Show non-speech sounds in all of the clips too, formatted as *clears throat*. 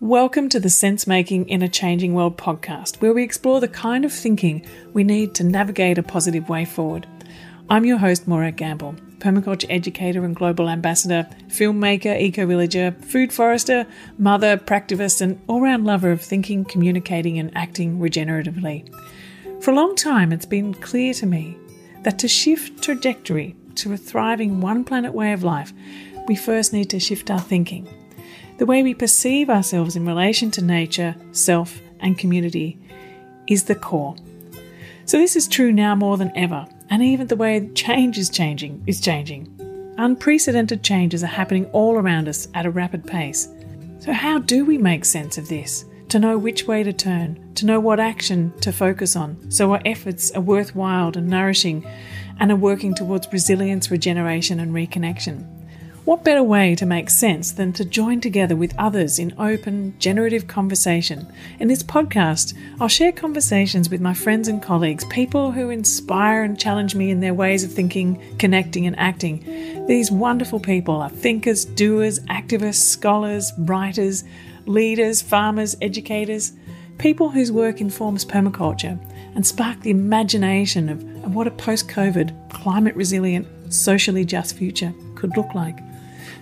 Welcome to the Sense Making in a Changing World podcast, where we explore the kind of thinking we need to navigate a positive way forward. I'm your host, Morag Gamble, permaculture educator and global ambassador, filmmaker, eco villager, food forester, mother, practivist, and all round lover of thinking, communicating, and acting regeneratively. For a long time, it's been clear to me that to shift trajectory to a thriving one planet way of life, we first need to shift our thinking the way we perceive ourselves in relation to nature, self, and community is the core. So, this is true now more than ever, and even the way change is changing is changing. Unprecedented changes are happening all around us at a rapid pace. So, how do we make sense of this? To know which way to turn, to know what action to focus on, so our efforts are worthwhile and nourishing and are working towards resilience, regeneration, and reconnection. What better way to make sense than to join together with others in open, generative conversation? In this podcast, I'll share conversations with my friends and colleagues, people who inspire and challenge me in their ways of thinking, connecting, and acting. These wonderful people are thinkers, doers, activists, scholars, writers, leaders, farmers, educators, people whose work informs permaculture and spark the imagination of, of what a post COVID, climate resilient, socially just future could look like.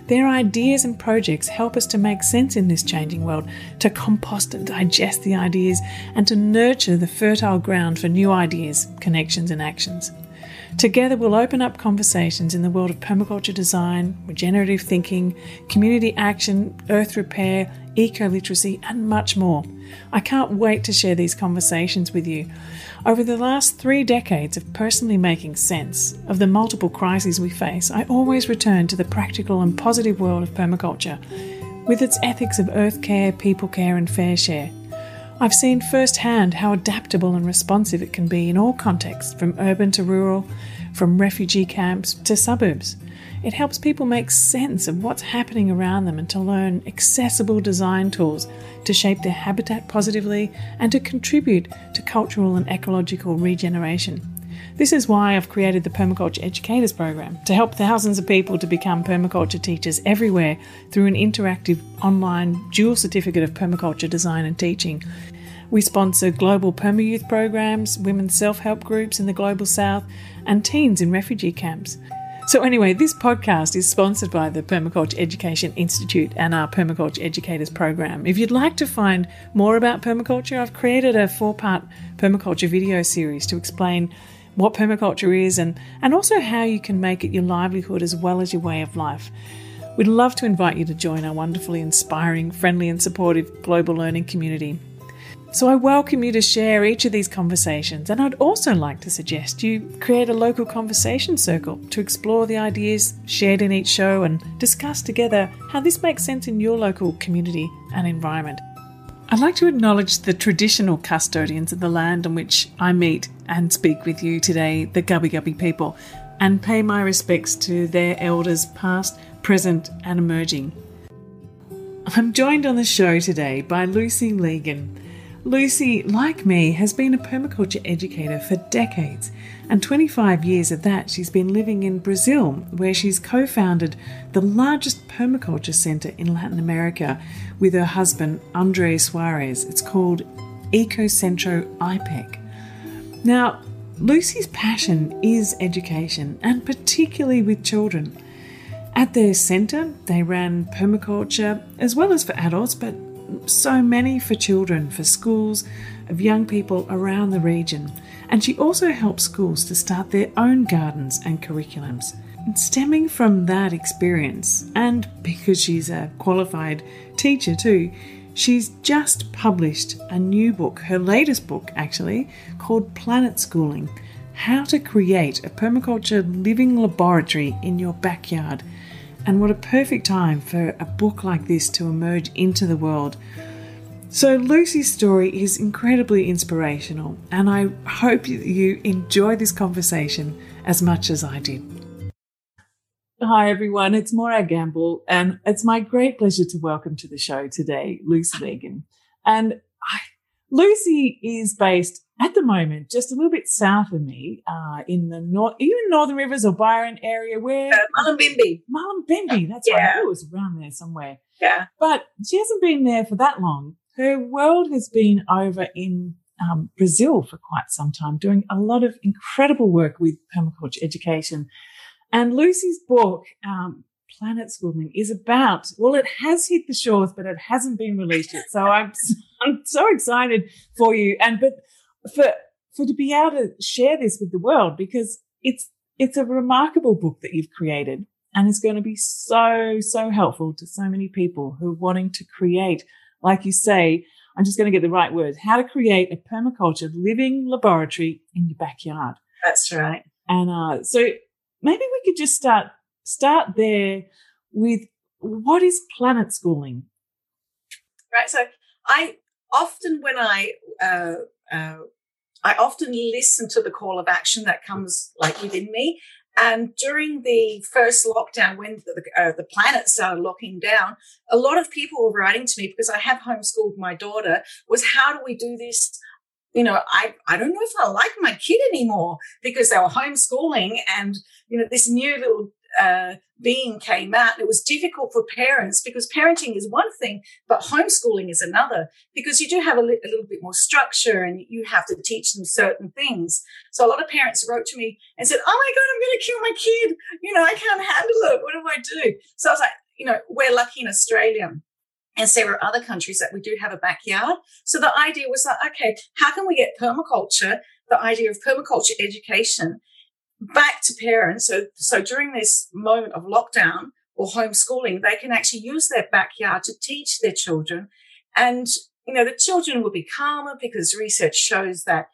Their ideas and projects help us to make sense in this changing world, to compost and digest the ideas, and to nurture the fertile ground for new ideas, connections, and actions. Together, we'll open up conversations in the world of permaculture design, regenerative thinking, community action, earth repair, eco literacy, and much more. I can't wait to share these conversations with you. Over the last three decades of personally making sense of the multiple crises we face, I always return to the practical and positive world of permaculture, with its ethics of earth care, people care, and fair share. I've seen firsthand how adaptable and responsive it can be in all contexts, from urban to rural, from refugee camps to suburbs. It helps people make sense of what's happening around them and to learn accessible design tools to shape their habitat positively and to contribute to cultural and ecological regeneration. This is why I've created the Permaculture Educators Program to help thousands of people to become permaculture teachers everywhere through an interactive online dual certificate of permaculture design and teaching. We sponsor global perma-youth programs, women's self-help groups in the global south, and teens in refugee camps. So, anyway, this podcast is sponsored by the Permaculture Education Institute and our Permaculture Educators program. If you'd like to find more about permaculture, I've created a four part permaculture video series to explain what permaculture is and, and also how you can make it your livelihood as well as your way of life. We'd love to invite you to join our wonderfully inspiring, friendly, and supportive global learning community. So I welcome you to share each of these conversations, and I'd also like to suggest you create a local conversation circle to explore the ideas shared in each show and discuss together how this makes sense in your local community and environment. I'd like to acknowledge the traditional custodians of the land on which I meet and speak with you today, the Gubbi Gubbi people, and pay my respects to their elders past, present, and emerging. I'm joined on the show today by Lucy Legan. Lucy, like me, has been a permaculture educator for decades, and 25 years of that she's been living in Brazil, where she's co founded the largest permaculture centre in Latin America with her husband, Andre Soares. It's called Ecocentro IPEC. Now, Lucy's passion is education, and particularly with children. At their centre, they ran permaculture as well as for adults, but so many for children, for schools of young people around the region. And she also helps schools to start their own gardens and curriculums. And stemming from that experience, and because she's a qualified teacher too, she's just published a new book, her latest book actually, called Planet Schooling How to Create a Permaculture Living Laboratory in Your Backyard and what a perfect time for a book like this to emerge into the world. So, Lucy's story is incredibly inspirational, and I hope you enjoy this conversation as much as I did. Hi, everyone. It's Morag Gamble, and it's my great pleasure to welcome to the show today Lucy Legan. And I, Lucy is based at the moment just a little bit south of me, uh, in the north, even Northern Rivers or Byron area, where uh, Mullumbimby. Mullumbimby, that's yeah. right. It was around there somewhere. Yeah, but she hasn't been there for that long. Her world has been over in um, Brazil for quite some time, doing a lot of incredible work with permaculture education. And Lucy's book, um, Planet Schooling, is about, well, it has hit the shores, but it hasn't been released yet. So I'm, *laughs* I'm so excited for you. And, but for, for to be able to share this with the world because it's, it's a remarkable book that you've created and it's going to be so, so helpful to so many people who are wanting to create, like you say, I'm just going to get the right words, how to create a permaculture living laboratory in your backyard. That's right. And uh, so maybe we could just start start there with what is planet schooling? Right. So I often when I uh, uh, I often listen to the call of action that comes like within me. And during the first lockdown, when the, uh, the planet started locking down, a lot of people were writing to me because I have homeschooled my daughter. Was how do we do this you know, I, I don't know if I like my kid anymore because they were homeschooling and, you know, this new little uh, being came out. It was difficult for parents because parenting is one thing, but homeschooling is another because you do have a, li- a, little bit more structure and you have to teach them certain things. So a lot of parents wrote to me and said, Oh my God, I'm going to kill my kid. You know, I can't handle it. What do I do? So I was like, you know, we're lucky in Australia and several other countries that we do have a backyard. So the idea was like, okay, how can we get permaculture, the idea of permaculture education back to parents? So, so during this moment of lockdown or homeschooling, they can actually use their backyard to teach their children. And, you know, the children will be calmer because research shows that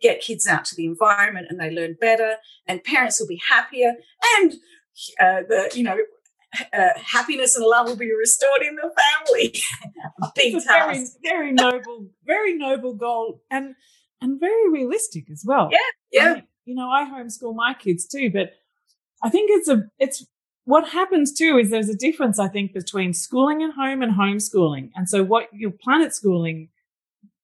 get kids out to the environment and they learn better and parents will be happier and uh, the you know uh, happiness and love will be restored in the family. *laughs* Big task. Very, very noble, very noble goal, and and very realistic as well. Yeah, yeah. I you know, I homeschool my kids too, but I think it's a it's what happens too is there's a difference I think between schooling at home and homeschooling, and so what your planet schooling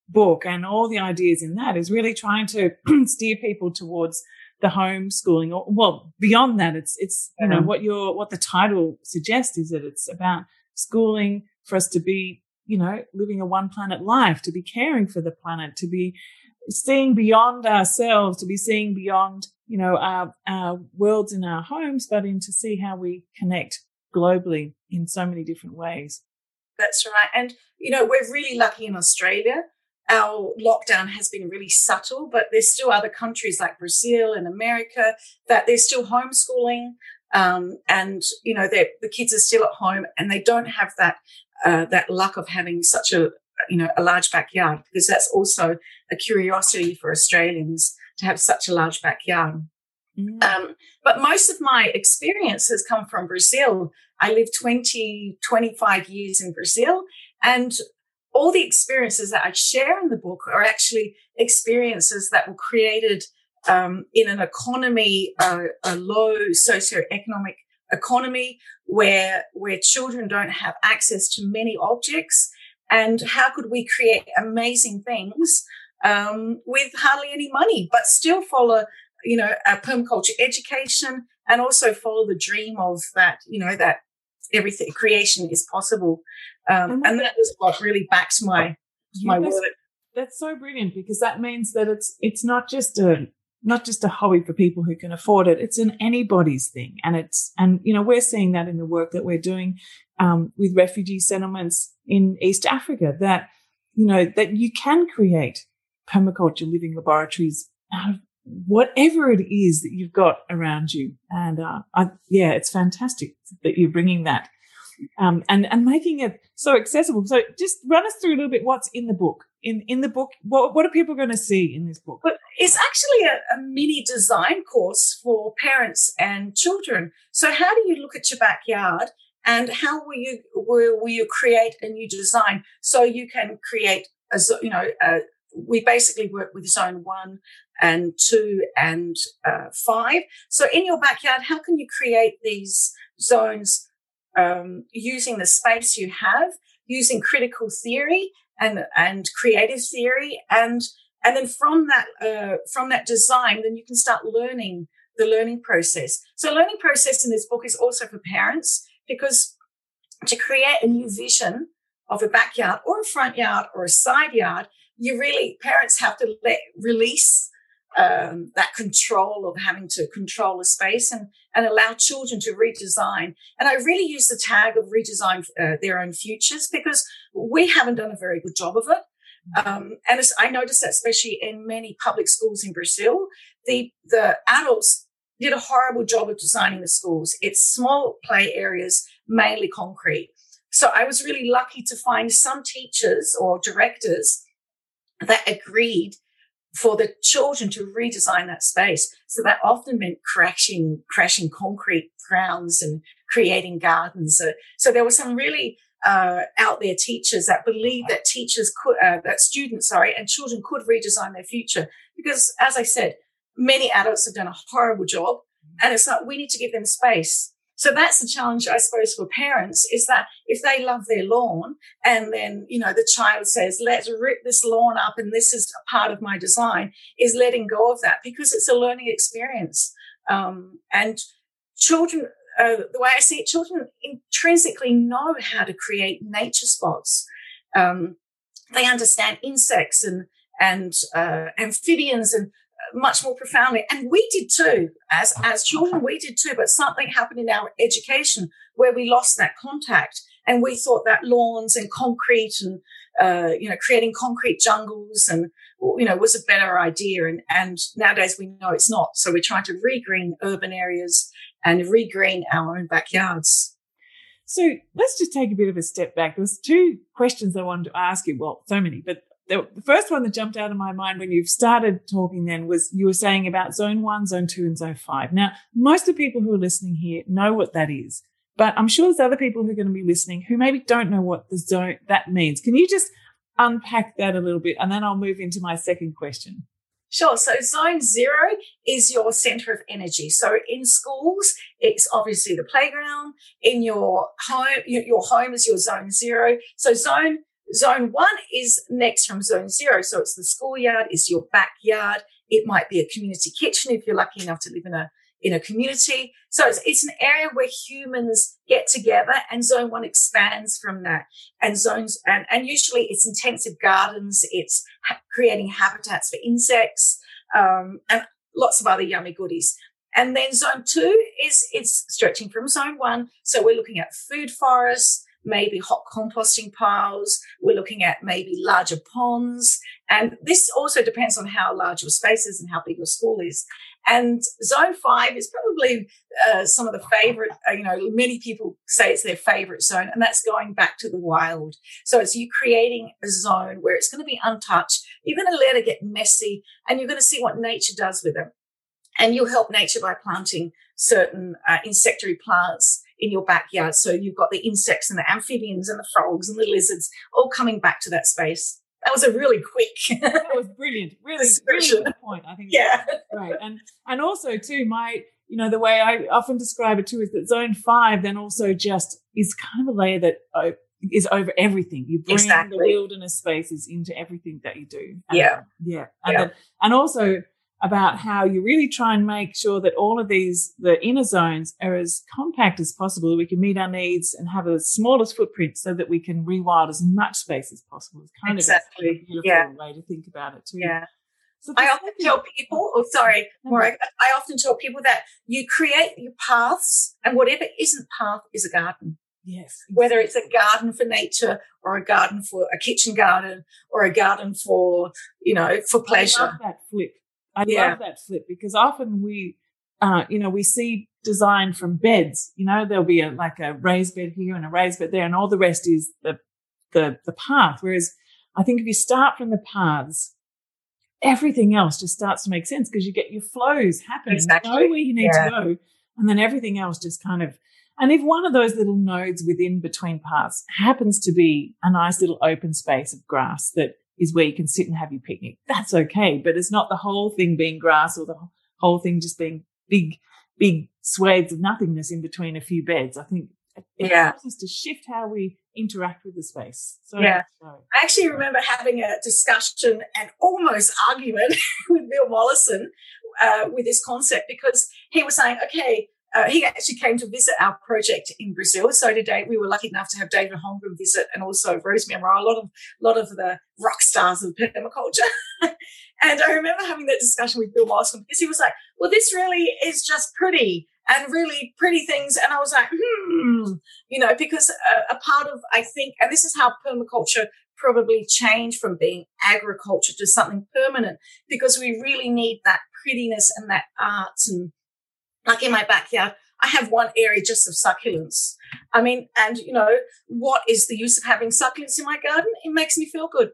book and all the ideas in that is really trying to *clears throat* steer people towards the homeschooling or well beyond that it's it's you know what your what the title suggests is that it's about schooling for us to be you know living a one planet life to be caring for the planet to be seeing beyond ourselves to be seeing beyond you know our our worlds in our homes but in to see how we connect globally in so many different ways that's right and you know we're really lucky in australia our lockdown has been really subtle, but there's still other countries like Brazil and America that they're still homeschooling. Um, and you know, the kids are still at home and they don't have that, uh, that luck of having such a, you know, a large backyard because that's also a curiosity for Australians to have such a large backyard. Mm. Um, but most of my experience has come from Brazil. I lived 20, 25 years in Brazil and all the experiences that I share in the book are actually experiences that were created um, in an economy, uh, a low socioeconomic economy where where children don't have access to many objects. And how could we create amazing things um, with hardly any money, but still follow, you know, a permaculture education and also follow the dream of that, you know, that everything creation is possible um, and that was what really backs my my that's, word. That's so brilliant because that means that it's it's not just a not just a hobby for people who can afford it. It's an anybody's thing, and it's and you know we're seeing that in the work that we're doing um, with refugee settlements in East Africa. That you know that you can create permaculture living laboratories out of whatever it is that you've got around you. And uh, I, yeah, it's fantastic that you're bringing that um, and and making it so accessible. So just run us through a little bit what's in the book. In in the book, what what are people going to see in this book? But it's actually a, a mini design course for parents and children. So how do you look at your backyard? And how will you will, will you create a new design so you can create a you know a, we basically work with zone one and two and uh, five. So in your backyard, how can you create these zones um, using the space you have, using critical theory, and and creative theory. And and then from that uh, from that design then you can start learning the learning process. So learning process in this book is also for parents because to create a new vision of a backyard or a front yard or a side yard you really parents have to let release um, that control of having to control a space and, and allow children to redesign. And I really use the tag of redesign uh, their own futures because we haven't done a very good job of it. Um, and I noticed that especially in many public schools in Brazil, the, the adults did a horrible job of designing the schools. It's small play areas, mainly concrete. So I was really lucky to find some teachers or directors that agreed for the children to redesign that space. So that often meant crashing, crashing concrete grounds and creating gardens. So, so there were some really uh, out there teachers that believed that teachers could, uh, that students, sorry, and children could redesign their future. Because as I said, many adults have done a horrible job, and it's like we need to give them space. So that's the challenge, I suppose, for parents is that if they love their lawn and then, you know, the child says, let's rip this lawn up and this is a part of my design, is letting go of that because it's a learning experience. Um, and children, uh, the way I see it, children intrinsically know how to create nature spots. Um, they understand insects and and uh, amphibians and much more profoundly. And we did too, as, as children, we did too. But something happened in our education where we lost that contact. And we thought that lawns and concrete and, uh, you know, creating concrete jungles and, you know, was a better idea. And, and nowadays we know it's not. So we're trying to regreen urban areas and regreen our own backyards. So let's just take a bit of a step back. There's two questions I wanted to ask you. Well, so many, but the, first one that jumped out of my mind when you've started talking then was you were saying about zone one, zone two, and zone five. Now, most of the people who are listening here know what that is, but I'm sure there's other people who are going to be listening who maybe don't know what the zone that means. Can you just unpack that a little bit? And then I'll move into my second question. Sure. So zone zero is your center of energy. So in schools, it's obviously the playground. In your home, your home is your zone zero. So zone Zone one is next from zone zero. So it's the schoolyard, it's your backyard. It might be a community kitchen if you're lucky enough to live in a, in a community. So it's, it's an area where humans get together and zone one expands from that. And zones, and, and usually it's intensive gardens. It's ha- creating habitats for insects, um, and lots of other yummy goodies. And then zone two is it's stretching from zone one. So we're looking at food forests, maybe hot composting piles. We're looking at maybe larger ponds. And this also depends on how large your space is and how big your school is. And zone five is probably uh, some of the favorite, uh, you know, many people say it's their favorite zone, and that's going back to the wild. So it's you creating a zone where it's going to be untouched. You're going to let it get messy and you're going to see what nature does with it. And you'll help nature by planting certain uh, insectary plants in your backyard. So you've got the insects and the amphibians and the frogs and the lizards all coming back to that space. That was a really quick. *laughs* that was brilliant. Really, really good point. I think. Yeah. Right. And and also too, my you know the way I often describe it too is that zone five then also just is kind of a layer that uh, is over everything. You bring exactly. the wilderness spaces into everything that you do. And, yeah. Yeah. And, yeah. Then, and also about how you really try and make sure that all of these, the inner zones are as compact as possible. We can meet our needs and have the smallest footprint so that we can rewild as much space as possible. It's kind exactly. of a beautiful yeah. way to think about it too. Yeah. So I often tell people, oh, sorry, Morag, I often tell people that you create your paths and whatever isn't path is a garden. Yes. Whether it's a garden for nature or a garden for a kitchen garden or a garden for, you know, for pleasure. that flip I yeah. love that flip because often we, uh, you know, we see design from beds. You know, there'll be a like a raised bed here and a raised bed there, and all the rest is the the the path. Whereas I think if you start from the paths, everything else just starts to make sense because you get your flows happening. Exactly. You know where you need yeah. to go, and then everything else just kind of. And if one of those little nodes within between paths happens to be a nice little open space of grass that is where you can sit and have your picnic. That's okay. But it's not the whole thing being grass or the whole thing just being big, big swathes of nothingness in between a few beds. I think it Yeah. helps us to shift how we interact with the space. So, Yeah. I actually remember having a discussion and almost argument *laughs* with Bill Mollison uh, with this concept because he was saying, okay, uh, he actually came to visit our project in Brazil. So today we were lucky enough to have David Holmgren visit and also Rosemary Morrow, a lot of lot of the rock stars of permaculture. *laughs* and I remember having that discussion with Bill Mollison because he was like, well, this really is just pretty and really pretty things. And I was like, hmm, you know, because a, a part of, I think, and this is how permaculture probably changed from being agriculture to something permanent because we really need that prettiness and that art and like in my backyard i have one area just of succulents. I mean and you know what is the use of having succulents in my garden? It makes me feel good.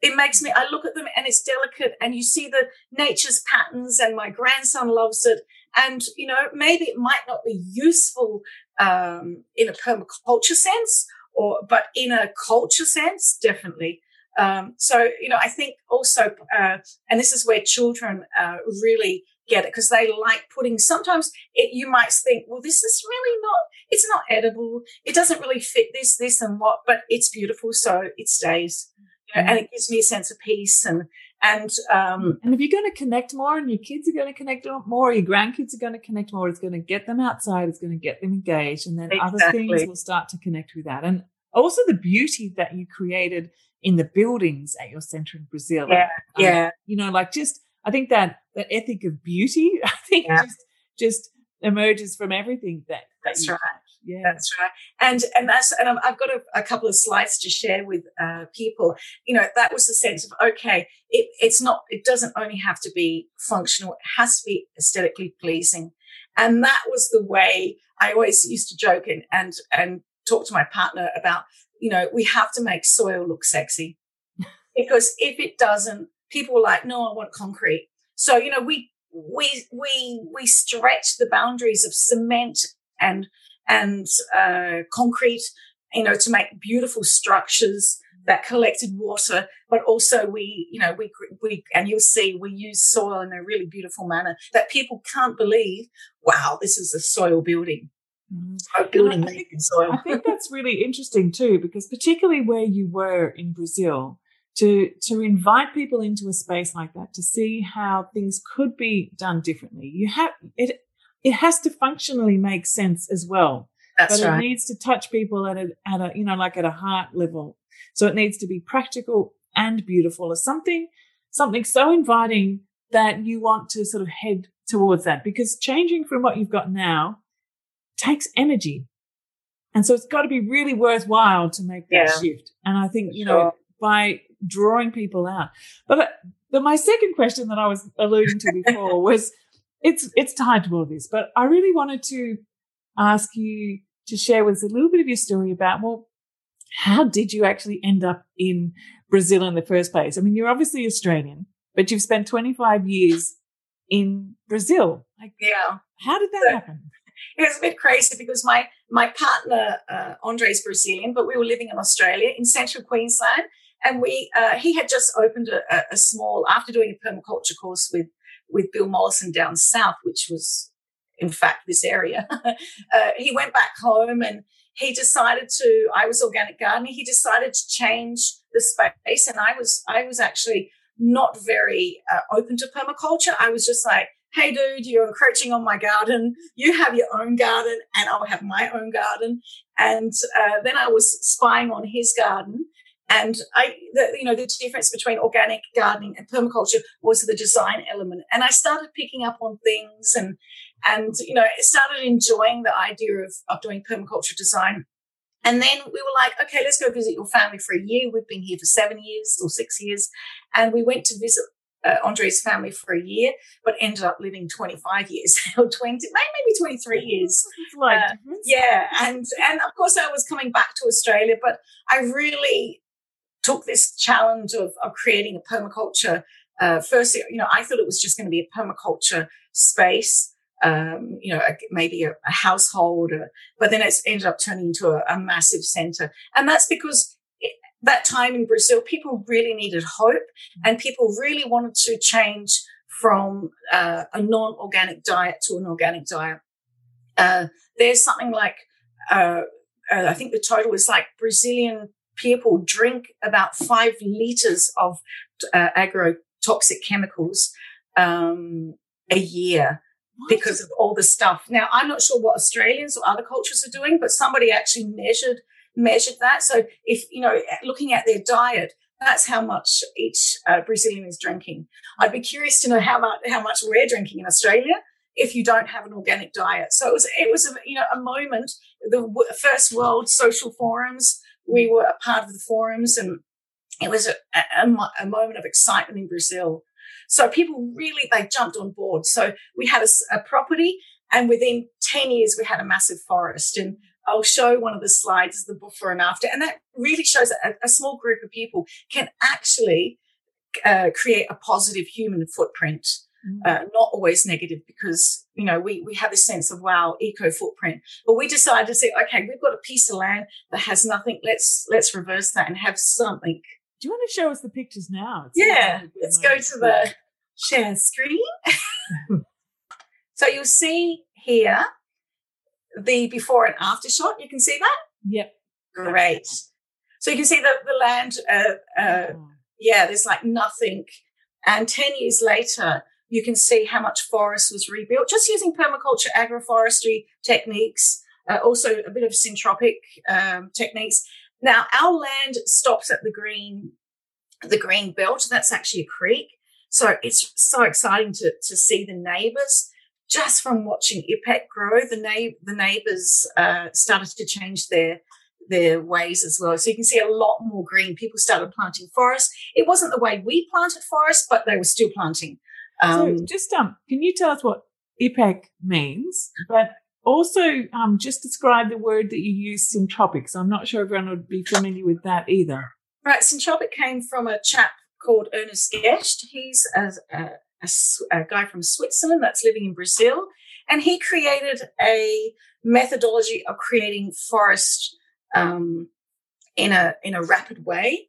It makes me i look at them and it's delicate and you see the nature's patterns and my grandson loves it. And you know maybe it might not be useful um, in a permaculture sense or but in a culture sense definitely. Um, so you know i think also uh, and this is where children uh, really get it because they like putting sometimes it, you might think well this is really not it's not edible it doesn't really fit this this and what but it's beautiful so it stays you know, and it gives me a sense of peace and and um, and if you're going to connect more and your kids are going to connect more, your grandkids are going to connect more, it's going to get them outside, it's going to get them engaged, and then other things will start to connect with that. And also the beauty that you created in the buildings at your center in Brazil. Yeah, Um, yeah. you know, like just I think that that ethic of beauty, *laughs* I think Yeah. just just emerges from everything that, that That's right. touch. Yeah. That's right. And and that's and I've got a, a couple of slides to share with uh, people. You know, that was the sense of okay, it, it's not. It doesn't only have to be functional. It has to be aesthetically pleasing. And that was the way I always used to joke and and and talk to my partner about. You know, we have to make soil look sexy *laughs* because if it doesn't, people are like, no, I want concrete. So you know, we we we we stretch the boundaries of cement and and uh, concrete, you know, to make beautiful structures that collected water. But also, we, you know, we we and you'll see we use soil in a really beautiful manner that people can't believe. Wow, this is a soil building, Mhm. a building I think- in soil. I think that's really interesting too, because particularly where you were in Brazil, to to invite people into a space like that to see how things could be done differently. You have it. It has to functionally make sense as well, That's but it needs to touch people at a at a you know like at a heart level. So it needs to be practical and beautiful, as something something so inviting that you want to sort of head towards that. Because changing from what you've got now takes energy. And so it's got to be really worthwhile to make that Yeah. shift. And I think, you Sure. know, by drawing people out. But, uh, but my second question that I was alluding to before *laughs* was it's, it's tied to all this, but I really wanted to ask you to share with us a little bit of your story about, well, how did you actually end up in Brazil in the first place? I mean, you're obviously Australian, but you've spent 25 years in Brazil. Like, Yeah. how did that So- happen? it was a bit crazy because my my partner uh, Andre is Brazilian, but we were living in Australia in central Queensland, and we uh, he had just opened a, a- small after doing a permaculture course with with Bill Mollison down south, which was in fact this area. *laughs* uh, he went back home and he decided to. I was organic gardening. He decided to change the space, and I was I was actually not very uh, open to permaculture. I was just like, hey, dude, you're encroaching on my garden. You have your own garden, and I'll have my own garden. And uh, then I was spying on his garden. And I, the, you know, the difference between organic gardening and permaculture was the design element. And I started picking up on things and, and, you know, started enjoying the idea of, of doing permaculture design. And then we were like, okay, let's go visit your family for a year. We've been here for seven years or six years. And we went to visit uh, Andre's family for a year, but ended up living 25 years *laughs* or 20, maybe 23 years. Like Uh. Yeah. And, and of course I was coming back to Australia, but I really took this challenge of, of creating a permaculture. Uh, firstly, you know, I thought it was just going to be a permaculture space, um, you know, a, maybe a, a household, uh, but then it's ended up turning into a, a massive center. And that's because it, that time in Brazil, people really needed hope and people really wanted to change from uh, a non organic diet to an organic diet. Uh, there's something like uh, uh, I think the total is like Brazilian people drink about five liters of uh, agrotoxic chemicals um, a year what? because of all the stuff. Now, I'm not sure what Australians or other cultures are doing, but somebody actually measured measured that. So if you know, looking at their diet, that's how much each uh, Brazilian is drinking. I'd be curious to know how much how much we're drinking in Australia if you don't have an organic diet. So it was it was a, you know a moment. The first world social forums. We were a part of the forums, and it was a, a, a moment of excitement in Brazil. So people really they jumped on board. So we had a, a property, and within ten years we had a massive forest. And I'll show one of the slides, the before and after, and that really shows that a, a small group of people can actually uh, create a positive human footprint. Mm. Uh, not always negative because you know we we have this sense of wow eco footprint but we decided to say okay we've got a piece of land that has nothing let's let's reverse that and have something do you want to show us the pictures now it's yeah let's go to the share screen *laughs* so you'll see here the before and after shot. You can see that? Yep. Great. So you can see the, the land, uh, uh, oh. yeah, there's like nothing. And 10 years later, you can see how much forest was rebuilt just using permaculture agroforestry techniques, uh, also a bit of syntropic um, techniques. Now, our land stops at the green, the green belt. That's actually a creek. So it's so exciting to, to see the neighbors just from watching IPEC grow, the, na- the neighbours uh, started to change their their ways as well. So you can see a lot more green. People started planting forests. It wasn't the way we planted forests, but they were still planting. Um, so just um, can you tell us what IPEC means? But also um, just describe the word that you use, syntropics. I'm not sure everyone would be familiar with that either. Right, syntropic came from a chap called Ernest Götsch. He's a, a a, a guy from Switzerland that's living in Brazil, and he created a methodology of creating forest um, in a in a rapid way.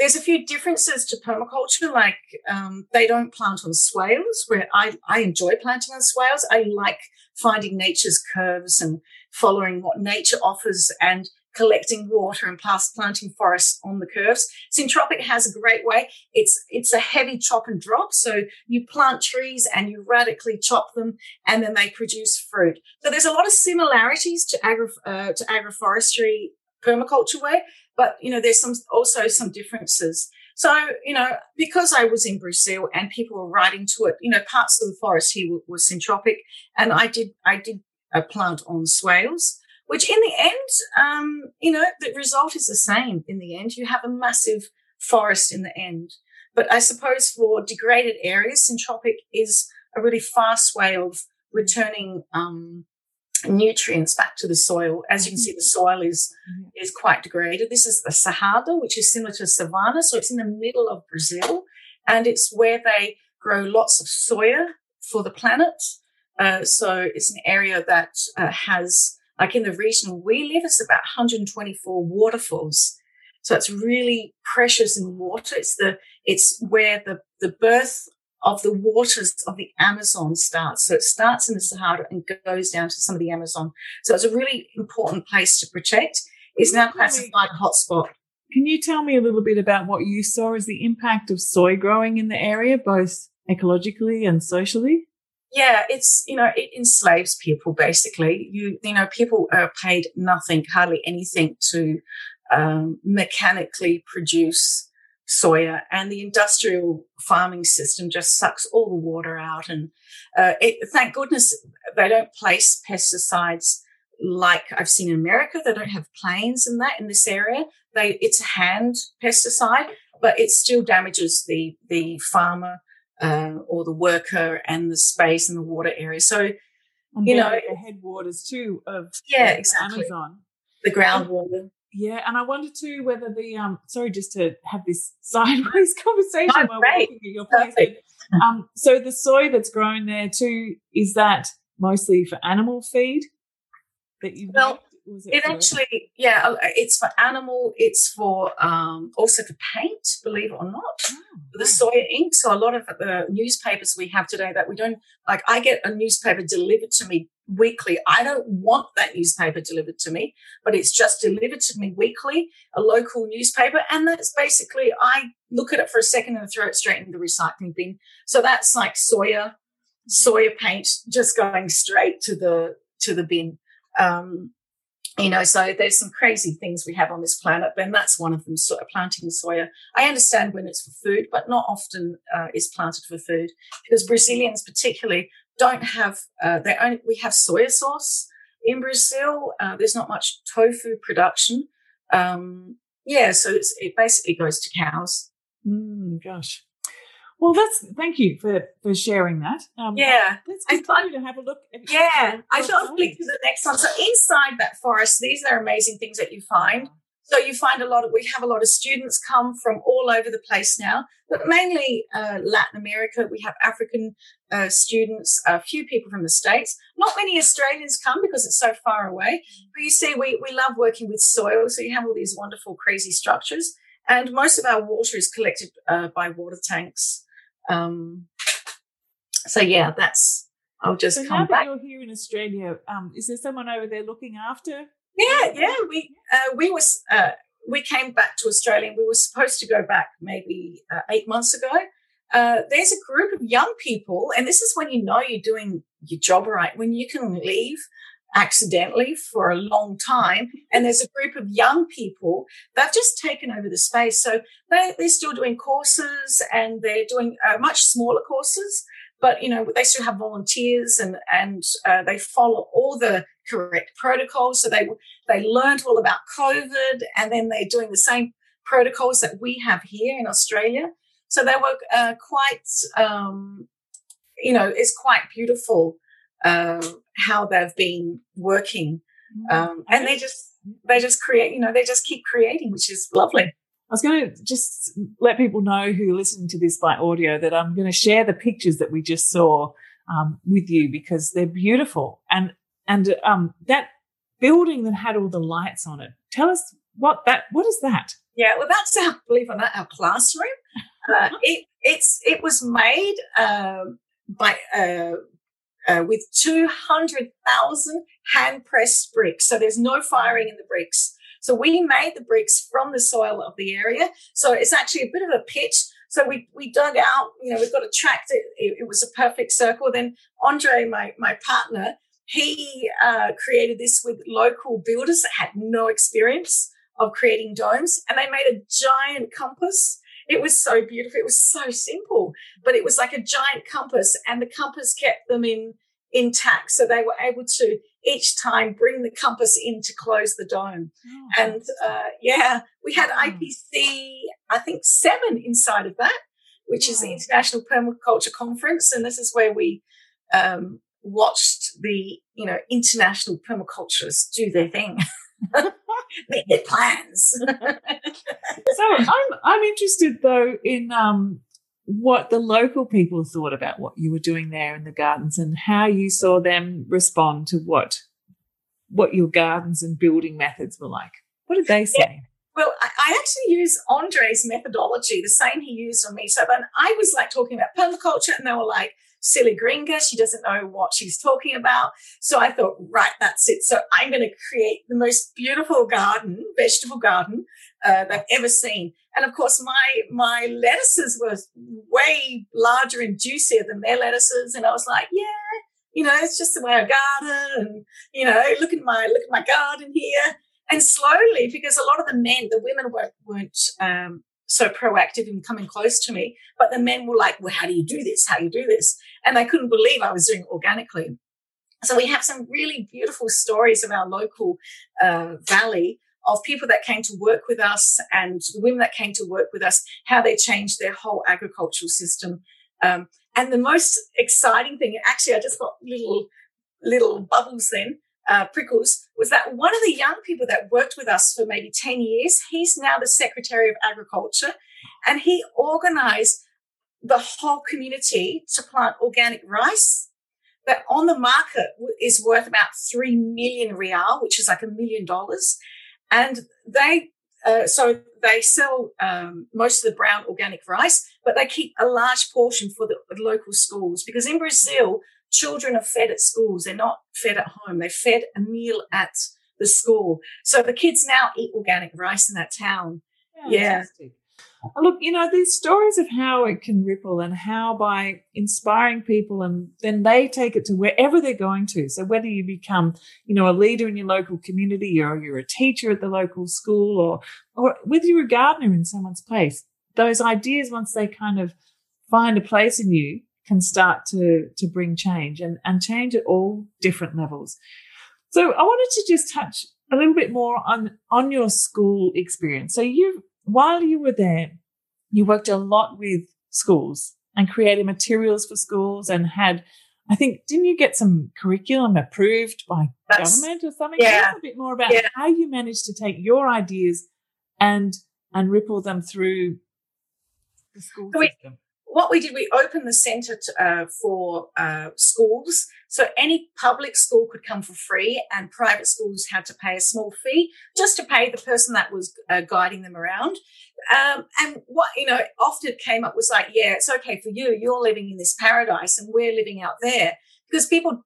There's a few differences to permaculture, like um, they don't plant on swales, where I, I enjoy planting on swales. I like finding nature's curves and following what nature offers and collecting water and planting forests on the curves. Syntropic has a great way. It's it's a heavy chop and drop. So you plant trees and you radically chop them, and then they produce fruit. So there's a lot of similarities to agri uh, to agroforestry permaculture way, but you know there's some also some differences. So you know because I was in Brazil and people were writing to it, you know parts of the forest here were, were syntropic, and I did I did a plant on swales which in the end, um, you know, the result is the same in the end. You have a massive forest in the end. But I suppose for degraded areas, syntropic is a really fast way of returning um, nutrients back to the soil. As you can see, the soil is mm-hmm. is quite degraded. This is the Cerrado, which is similar to savanna, so it's in the middle of Brazil, and it's where they grow lots of soya for the planet. Uh, so it's an area that uh, has like in the region we live, it's about 124 waterfalls. So it's really precious in water. It's the it's where the the birth of the waters of the Amazon starts. So it starts in the Cerrado and goes down to some of the Amazon. So it's a really important place to protect. It's now classified a hotspot. Can you tell me a little bit about what you saw as the impact of soy growing in the area, both ecologically and socially? yeah, it's you know it enslaves people basically. You you know people are paid nothing, hardly anything to um, mechanically produce soya, and the industrial farming system just sucks all the water out. And uh, it, thank goodness they don't place pesticides like I've seen in America. They don't have planes and that in this area. They it's a hand pesticide, but it still damages the the farmer uh, or the worker and the space and the water area. So, and you know, the headwaters too of yeah, exactly. Amazon, the groundwater. Yeah, and I wonder too whether the um sorry just to have this *laughs* sideways conversation oh, while great. at your place. um, so the soy that's grown there too is that mostly for animal feed that you well, it, it actually yeah uh, it's for animal it's for um also for paint believe it or not oh. the soya ink. So a lot of the newspapers we have today that we don't like, I get a newspaper delivered to me weekly. I don't want that newspaper delivered to me, but it's just delivered to me weekly, a local newspaper. And that's basically, I look at it for a second and throw it straight in the recycling bin. So that's like soya, soya paint just going straight to the, to the bin. Um, you know, so there's some crazy things we have on this planet, and that's one of them. So planting soya. I understand when it's for food, but not often uh, is planted for food because Brazilians, particularly, don't have. Uh, they only we have soya sauce in Brazil. Uh, there's not much tofu production. Um, yeah, so it basically goes to cows. Mm, gosh. Well, that's thank you for for sharing that. Um, yeah, let's continue to have a look. At, yeah, I thought I'd flick to the next one. So inside that forest, these are amazing things that you find. So you find a lot of we have a lot of students come from all over the place now, but mainly uh, Latin America. We have African uh, students, a few people from the states. Not many Australians come because it's so far away. But you see, we we love working with soil, so you have all these wonderful, crazy structures. And most of our water is collected uh, by water tanks. Um, so yeah, that's. I'll just so come now back. That you're here in Australia. Um, is there someone over there looking after? Yeah, yeah. We uh, we was uh, we came back to Australia. and We were supposed to go back maybe uh, eight months ago. Uh, there's a group of young people, and this is when you know you're doing your job right. When you can leave accidentally for a long time. And there's a group of young people, they've just taken over the space. So they, they're still doing courses and they're doing uh, much smaller courses. But, you know, they still have volunteers and, and uh, they follow all the correct protocols. So they, they learned all about COVID and then they're doing the same protocols that we have here in Australia. So they were uh, quite, um, you know, it's quite beautiful uh, how they've been working, mm. um, and they just they just create. You know, they just keep creating, which is lovely. I was going to just let people know who are listening to this by audio that I'm going to share the pictures that we just saw um, with you because they're beautiful and and um, that building that had all the lights on it. Tell us what that what is that? Yeah, well, that's our believe it or not our classroom. Uh, *laughs* it it's it was made uh, by uh, uh, with 200,000 hand pressed bricks. So there's no firing in the bricks. So we made the bricks from the soil of the area. So it's actually a bit of a pit. So we, we dug out, you know, we've got a tract. It, it, was a perfect circle. Then Andre, my, my partner, he uh, created this with local builders that had no experience of creating domes. And they made a giant compass it was so beautiful. It was so simple, but it was like a giant compass, and the compass kept them in intact. So they were able to each time bring the compass in to close the dome. Oh, and uh, yeah, we had IPC, I think seven inside of that, which is the International Permaculture Conference, and this is where we um, watched the you know international permaculturists do their thing. *laughs* make their plans. *laughs* so I'm I'm interested though in um, what the local people thought about what you were doing there in the gardens and how you saw them respond to what what your gardens and building methods were like. What did they say? Yeah. Well, I, actually use Andre's methodology, the same he used on me. So then I was like talking about permaculture, and they were like, silly gringa. She doesn't know what she's talking about. So I thought, right, that's it. So I'm going to create the most beautiful garden, vegetable garden uh, they've ever seen. And of course, my my lettuces were way larger and juicier than their lettuces. And I was like, yeah, you know, it's just the way I garden. And you know, look at my look at my garden here. And slowly, because a lot of the men, the women weren't, weren't um, so proactive in coming close to me. But the men were like, well, how do you do this? How do you do this? And they couldn't believe I was doing it organically. So we have some really beautiful stories of our local uh, valley of people that came to work with us and women that came to work with us, how they changed their whole agricultural system. Um, and the most exciting thing, actually, I just got little little bubbles then, uh, Prickles, was that one of the young people that worked with us for maybe 10 years, he's now the Secretary of Agriculture, and he organized the whole community to plant organic rice that on the market is worth about 3 million real, which is like a million dollars. And they, uh, so they sell um, most of the brown organic rice, but they keep a large portion for the local schools because in Brazil, children are fed at schools. They're not fed at home. They're fed a meal at the school. So the kids now eat organic rice in that town. Yeah. yeah. Look, you know, these stories of how it can ripple and how by inspiring people and then they take it to wherever they're going to. So whether you become, you know, a leader in your local community or you're a teacher at the local school or, or whether you're a gardener in someone's place, those ideas, once they kind of find a place in you, can start to, to bring change and, and change at all different levels. So I wanted to just touch a little bit more on, on your school experience. So you while you were there, you worked a lot with schools and created materials for schools and had, I think, didn't you get some curriculum approved by That's, government or something? Yeah. Tell us a bit more about yeah. how you managed to take your ideas and and ripple them through the school so system what we did, we opened the centre uh, for uh, schools. So any public school could come for free, and private schools had to pay a small fee just to pay the person that was uh, guiding them around. Um, and what you know often came up was like, yeah, it's okay for you. You're living in this paradise, and we're living out there because people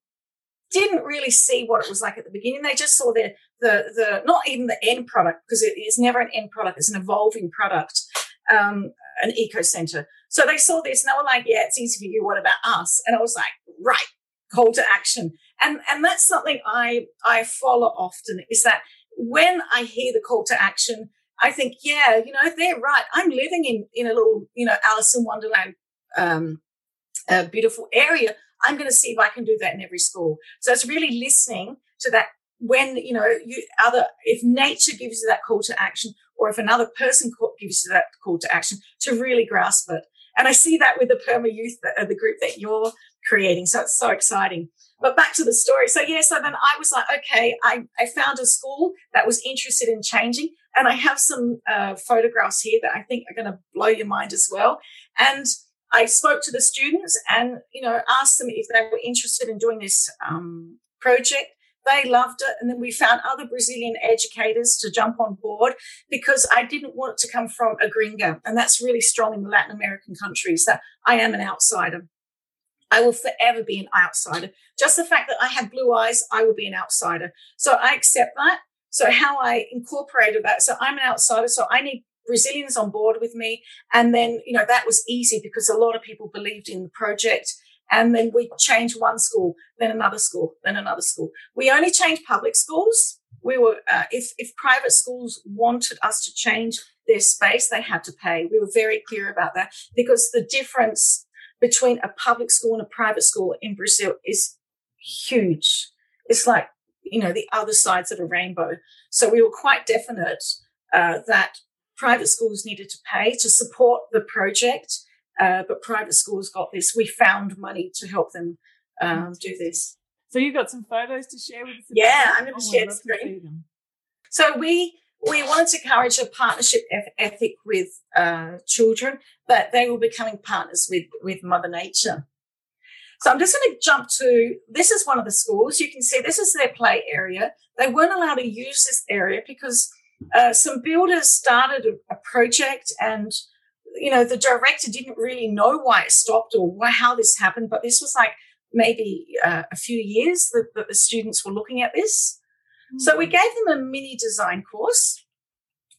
didn't really see what it was like at the beginning. They just saw the the the not even the end product because it is never an end product. It's an evolving product, um, an eco center. So they saw this and they were like, yeah, it's easy for you. What about us? And I was like, right, call to action. And, and that's something I, I follow often is that when I hear the call to action, I think, yeah, you know, they're right. I'm living in, in a little, you know, Alice in Wonderland, um, beautiful area. I'm going to see if I can do that in every school. So it's really listening to that when, you know, you other, if nature gives you that call to action or if another person gives you that call to action to really grasp it. And I see that with the Perma Youth, uh, the group that you're creating. So it's so exciting. But back to the story. So yeah, so then I was like, okay, I, I found a school that was interested in changing. And I have some uh, photographs here that I think are going to blow your mind as well. And I spoke to the students and, you know, asked them if they were interested in doing this um, project. They loved it. And then we found other Brazilian educators to jump on board because I didn't want it to come from a gringo. And that's really strong in the Latin American countries that I am an outsider. I will forever be an outsider. Just the fact that I have blue eyes, I will be an outsider. So I accept that. So how I incorporated that. So I'm an outsider. So I need Brazilians on board with me. And then, you know, that was easy because a lot of people believed in the project and then we change one school, then another school, then another school. We only change public schools. We were, uh, if, if private schools wanted us to change their space, they had to pay. We were very clear about that because the difference between a public school and a private school in Brazil is huge. It's like, you know, the other sides of a rainbow. So we were quite definite uh, that private schools needed to pay to support the project uh, but private schools got this. We found money to help them um, do this. So you've got some photos to share with us? Yeah, I'm going to oh, share the screen. So we we wanted to encourage a partnership ethic with uh, children, but they were becoming partners with with Mother Nature. So I'm just going to jump to this is one of the schools. You can see this is their play area. They weren't allowed to use this area because uh, some builders started a, a project and you know, the director didn't really know why it stopped or why, how this happened, but this was like maybe uh, a few years that, that, the students were looking at this. Mm-hmm. So we hmm. gave them a mini design course,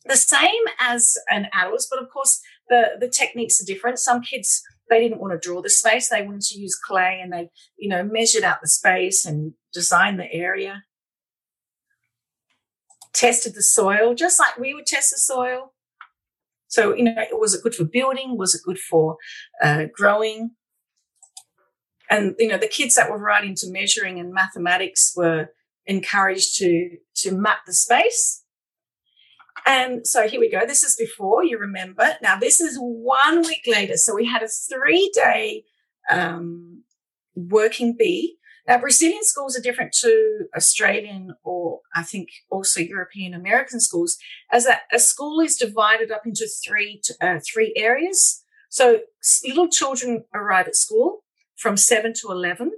the same as an adult, but of course the, the techniques are different. Some kids, they didn't want to draw the space. They wanted to use clay and they, you know, measured out the space and designed the area. Tested the soil, just like we would test the soil. So, you know, was it good for building? Was it good for uh, growing? And, you know, the kids that were right into measuring and mathematics were encouraged to, to map the space. And so here we go. This is before you remember. Now, this is one week later. So we had a three day um, working bee now, Brazilian schools are different to Australian or I think also European American schools, as that a school is divided up into three uh, three areas. So little children arrive at school from seven to eleven.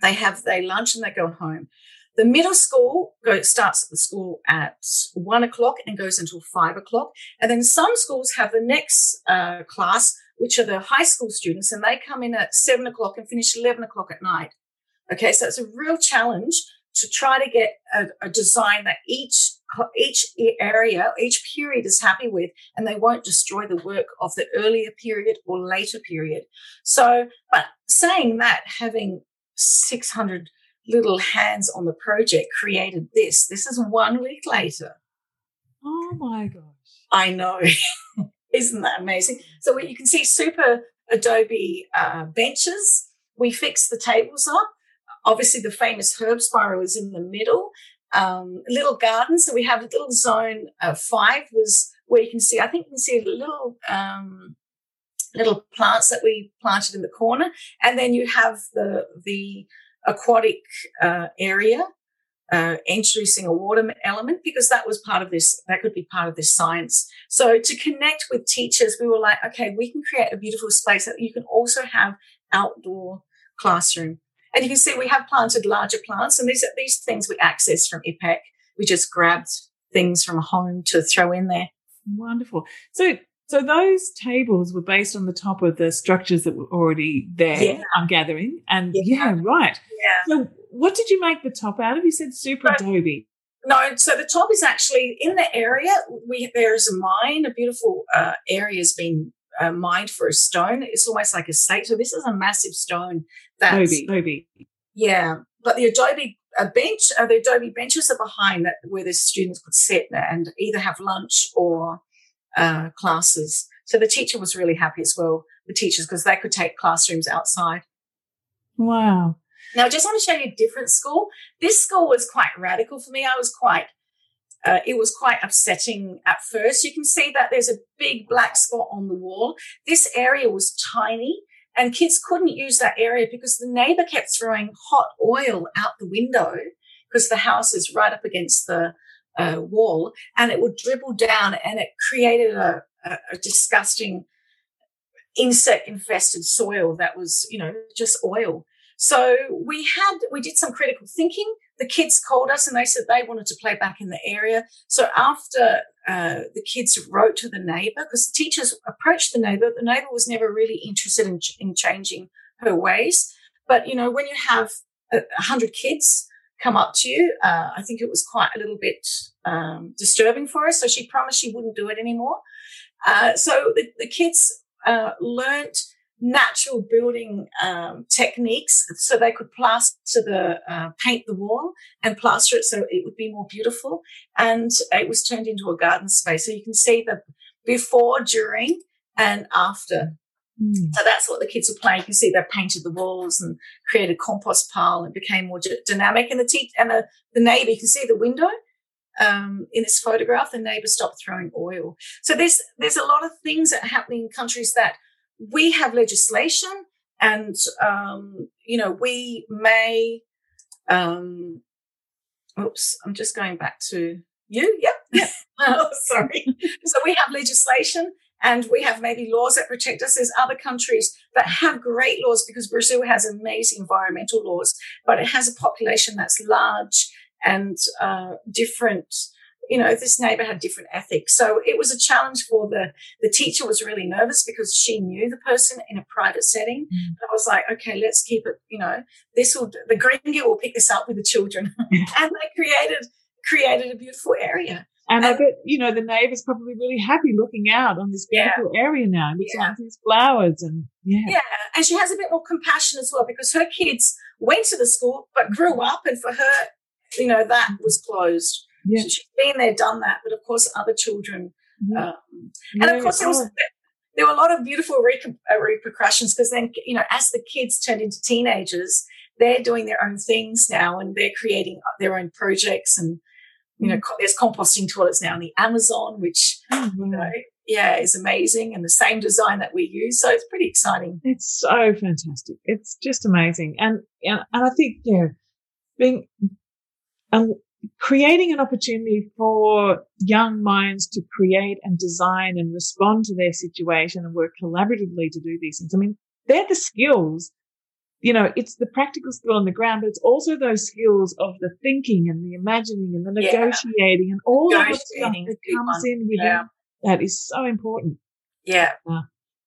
They have their lunch and they go home. The middle school goes, starts at the school at one o'clock and goes until five o'clock. And then some schools have the next uh, class, which are the high school students, and they come in at seven o'clock and finish 11 o'clock at night. Okay. So it's a real challenge to try to get a, a design that each each area, each period is happy with, and they won't destroy the work of the earlier period or later period. So, but saying that, having 600 little hands on the project created this. This is one week later. Oh my gosh. I know. *laughs* Isn't that amazing? So you can see super Adobe uh, benches. We fixed the tables up. Obviously, the famous herb spiral is in the middle. Um, little garden. So we have a little zone uh, five was where you can see, I think you can see little um, little plants that we planted in the corner. And then you have the, the aquatic uh, area, uh, introducing a water element because that was part of this, that could be part of this science. So to connect with teachers, we were like, okay, we can create a beautiful space that you can also have outdoor classroom. And you can see we have planted larger plants and these are these things we access from IPEC. We just grabbed things from home to throw in there. Wonderful. So so those tables were based on the top of the structures that were already there, yeah. I'm gathering. And yeah, yeah right. Yeah. So what did you make the top out of? You said super so, adobe. No, so the top is actually in the area. We there's a mine, a beautiful uh, area has been uh, mined for a stone. It's almost like a state. So this is a massive stone. That's adobe. adobe. Yeah, but the adobe a bench, uh, the adobe benches are behind that where the students could sit and either have lunch or uh, classes. So the teacher was really happy as well, the teachers, because they could take classrooms outside. Wow. Now, I just want to show you a different school. This school was quite radical for me. I was quite, uh, it was quite upsetting at first. You can see that there's a big black spot on the wall. This area was tiny and kids couldn't use that area because the neighbor kept throwing hot oil out the window because the house is right up against the uh, wall and it would dribble down and it created a, a, a disgusting insect infested soil that was, you know, just oil. So we had, we did some critical thinking. The kids called us and they said they wanted to play back in the area. So after uh, the kids wrote to the neighbor, because the teachers approached the neighbor, the neighbor was never really interested in, in changing her ways. But, you know, when you have a hundred kids come up to you. Uh, I think it was quite a little bit um, disturbing for us. So she promised she wouldn't do it anymore. Uh, so the, the kids uh, learnt natural building um, techniques so they could plaster the uh, paint the wall and plaster it so it would be more beautiful and it was turned into a garden space so you can see the before during and after Mm. So that's what the kids were playing. You can see they painted the walls and created compost pile and became more d- dynamic. And the te- and the, the neighbor, you can see the window um, in this photograph. The neighbor stopped throwing oil. So there's there's a lot of things that are happening in countries that we have legislation, and um, you know we may. Um, oops, I'm just going back to you. Yep, yep. *laughs* *laughs* oh, sorry. so we have legislation and we have maybe laws that protect us. There's other countries that have great laws because Brazil has amazing environmental laws, but it has a population that's large and uh, different. You know, this neighbor had different ethics. So it was a challenge for the, the teacher was really nervous because she knew the person in a private setting. Mm. I was like, okay, let's keep it, you know, this will, the green gear will pick this up with the children. *laughs* and they created, created a beautiful area. And I bet, you know, the neighbor's probably really happy looking out on this beautiful yeah. area now with yeah. these flowers and yeah. Yeah. And she has a bit more compassion as well because her kids went to the school but grew up and for her, you know, that mm-hmm. was closed. Yeah. So she's been there, done that. But of course, other children. Mm-hmm. Um, and of course, there, was, there were a lot of beautiful uh, repercussions because then, you know, as the kids turned into teenagers, they're doing their own things now and they're creating their own projects and you know, mm-hmm. there's composting toilets now in the Amazon, which, mm-hmm. you know, yeah, is amazing and the same design that we use. So it's pretty exciting. It's so fantastic. It's just amazing. And, and, and I think, yeah, being, um, creating an opportunity for young minds to create and design and respond to their situation and work collaboratively to do these things. I mean, they're the skills you know, it's the practical skill on the ground, but it's also those skills of the thinking and the imagining and the negotiating yeah. and all of the stuff that comes in with yeah. that is so important. Yeah. Uh,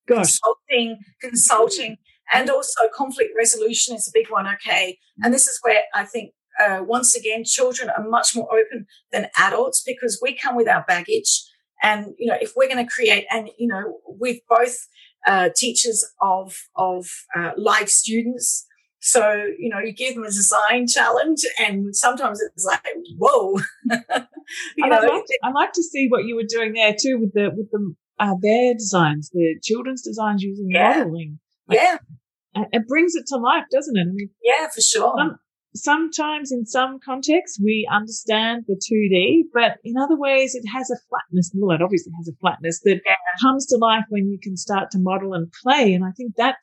gosh. Consulting, consulting, and also conflict resolution is a big one. Okay. And this is where I think, uh, once again, children are much more open than adults because we come with our baggage. And, you know, if we're going to create, and, you know, we've both uh, teachers of of uh, live students. So you know, you give them a design challenge, and sometimes it's like, whoa. *laughs* and I like, I like to see what you were doing there too with the with the uh, their designs, the children's designs using yeah. modeling. Like, yeah, it brings it to life, doesn't it? I mean, yeah, for sure. Some, sometimes in some contexts we understand the 2D, but in other ways it has a flatness. Well, it obviously has a flatness that yeah. comes to life when you can start to model and play. And I think that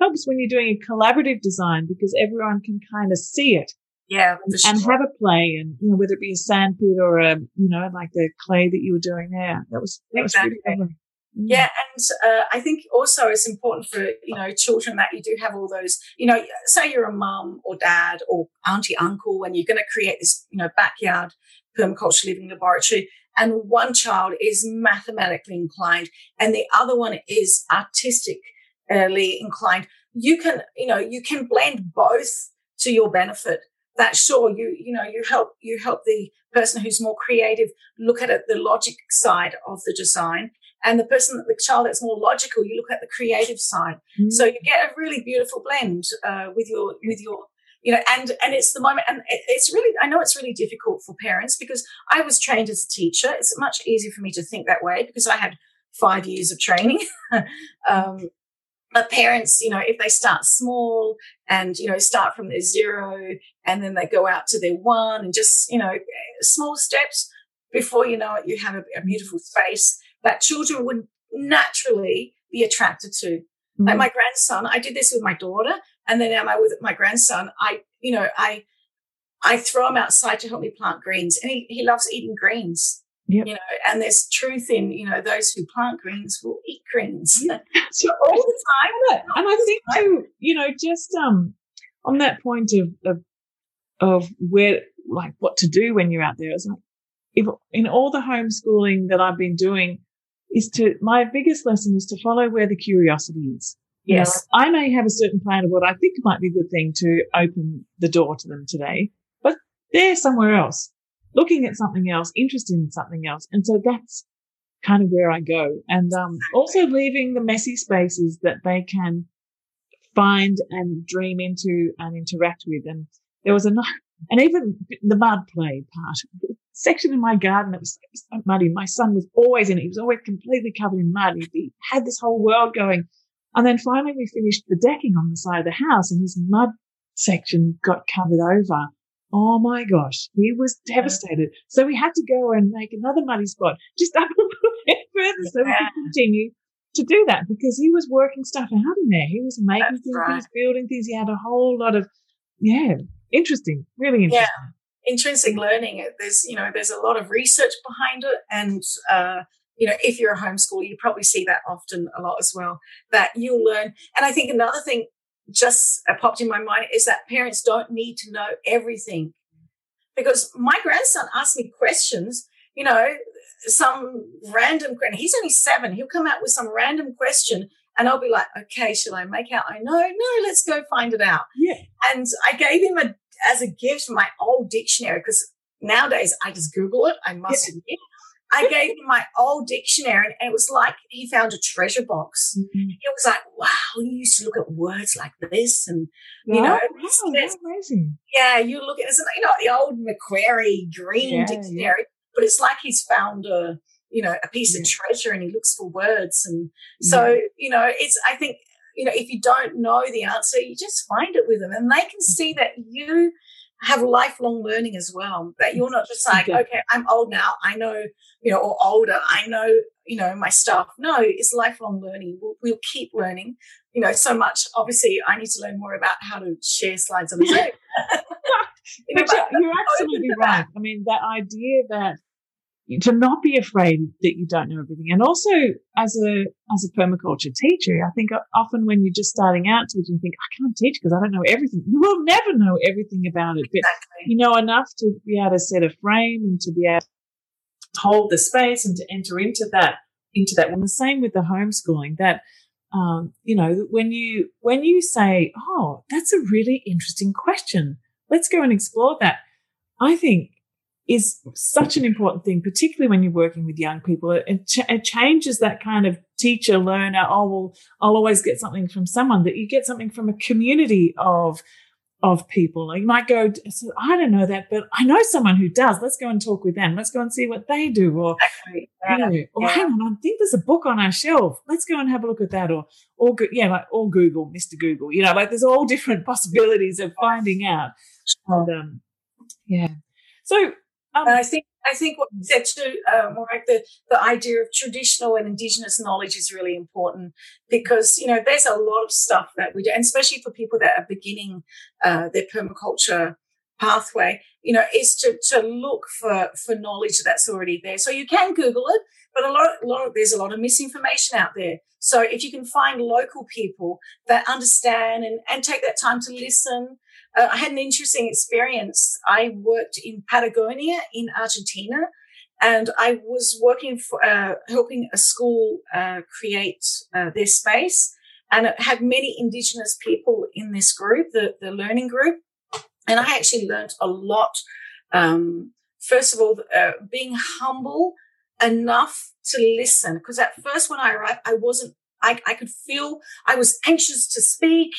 helps when you're doing a collaborative design because everyone can kind of see it. Yeah, sure. and have a play, and you know whether it be a sandpit or a you know like the clay that you were doing there. That was that exactly. was really. Yeah, and uh, I think also it's important for you know children that you do have all those. You know, say you're a mum or dad or auntie uncle, and you're going to create this you know backyard permaculture living laboratory, and one child is mathematically inclined, and the other one is artistically inclined. You can you know you can blend both to your benefit. That sure you you know you help you help the person who's more creative look at it the logic side of the design and the person, the child that's more logical, you look at the creative side. Mm-hmm. So you get a really beautiful blend uh, with your with your you know and and it's the moment and it's really i know it's really difficult for parents because i was trained as a teacher it's much easier for me to think that way because i had five years of training *laughs* um, but parents you know if they start small and you know start from their zero and then they go out to their one and just you know small steps before you know it you have a, a beautiful space that children would naturally be attracted to. Mm-hmm. Like my grandson, I did this with my daughter, and then now with my grandson, I, you know, I, I throw him outside to help me plant greens, and he, he loves eating greens. Yep. You know, and there's truth in you know those who plant greens will eat greens *laughs* so all the *laughs* time. And I think too, you know, just um on that point of of of where like what to do when you're out there, it's like if in all the homeschooling that I've been doing, is to, my biggest lesson is to follow where the curiosity is. Yes. You know, I may have a certain plan of what I think might be a good thing to open the door to them today, but they're somewhere else, looking at something else, interested in something else. And so that's kind of where I go. And um, also leaving the messy spaces that they can find and dream into and interact with. And there was a, and even the mud play part, section in my garden that was so muddy. My son was always in it. He was always completely covered in mud. He had this whole world going. And then finally we finished the decking on the side of the house and his mud section got covered over. Oh my gosh, he was devastated. So we had to go and make another muddy spot just up *laughs* a little bit further so we could continue to do that because he was working stuff out in there. He was making That's things, right. he was building things. He had a whole lot of, yeah, interesting, really interesting. Yeah intrinsic learning there's you know there's a lot of research behind it and uh, you know if you're a homeschooler you probably see that often a lot as well that you'll learn and i think another thing just popped in my mind is that parents don't need to know everything because my grandson asked me questions you know some random question he's only seven he'll come out with some random question and I'll be like, okay, should I make out? I know, no, let's go find it out. Yeah. And I gave him a as a gift my old dictionary because nowadays I just Google it. I must admit. I gave him my old dictionary and it was like he found a treasure box. Mm-hmm. He was like, wow, you used to look at words like this. And, you know, wow, that's amazing. Yeah, you look at it, you know, the old Macquarie green yeah, dictionary, yeah. but it's like he's found a, you know, a piece yeah. of treasure and he looks for words. And so, you know, it's, I think you know, if you don't know the answer, you just find it with them and they can see that you have lifelong learning as well. That you're not just like, okay, I'm old now. I know, you know, or older. I know, you know, my stuff. No, it's lifelong learning. We'll, we'll keep learning, you know, so much. Obviously, I need to learn more about how to share slides on the *laughs* Zoom. *laughs* you know, but you're absolutely right. I mean, that idea that to not be afraid that you don't know everything. And also as a, as a permaculture teacher, I think often when you're just starting out teaching, you think, I can't teach because I don't know everything. You will never know everything about it, but you know enough to be able to set a frame and to be able to hold the space and to enter into that, into that. And the same with the homeschooling that, um, you know, when you, when you say, Oh, that's a really interesting question. Let's go and explore that. I think is such an important thing, particularly when you're working with young people. It, ch- it, changes that kind of teacher learner. Oh, well, I'll always get something from someone that you get something from a community of, of people. You might go, I don't know that, but I know someone who does. Let's go and talk with them. Let's go and see what they do. Or, exactly. you know, or yeah. hang on, I think there's a book on our shelf. Let's go and have a look at that. Or, or yeah, like, or Google, Mr. Google, you know, like there's all different *laughs* possibilities of finding out. And, um, yeah. So um, and I think I think what you said too, uh, like the the idea of traditional and indigenous knowledge is really important because you know there's a lot of stuff that we do, and especially for people that are beginning uh, their permaculture pathway, you know, is to to look for for knowledge that's already there. So you can Google it, but a lot, a lot of, there's a lot of misinformation out there. So if you can find local people that understand and, and take that time to listen uh, I had an interesting experience. I worked in Patagonia in Argentina, and I was working for uh, helping a school uh, create uh, their space, and it had many indigenous people in this group, the the learning group, and I actually learned a lot. Um, first of all, uh, being humble enough to listen, because at first when I arrived, I wasn't. I, I could feel I was anxious to speak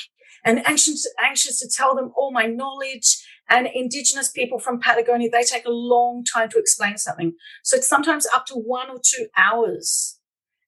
and anxious, anxious to tell them all my knowledge. And indigenous people from Patagonia, they take a long time to explain something. So it's sometimes up to one or two hours.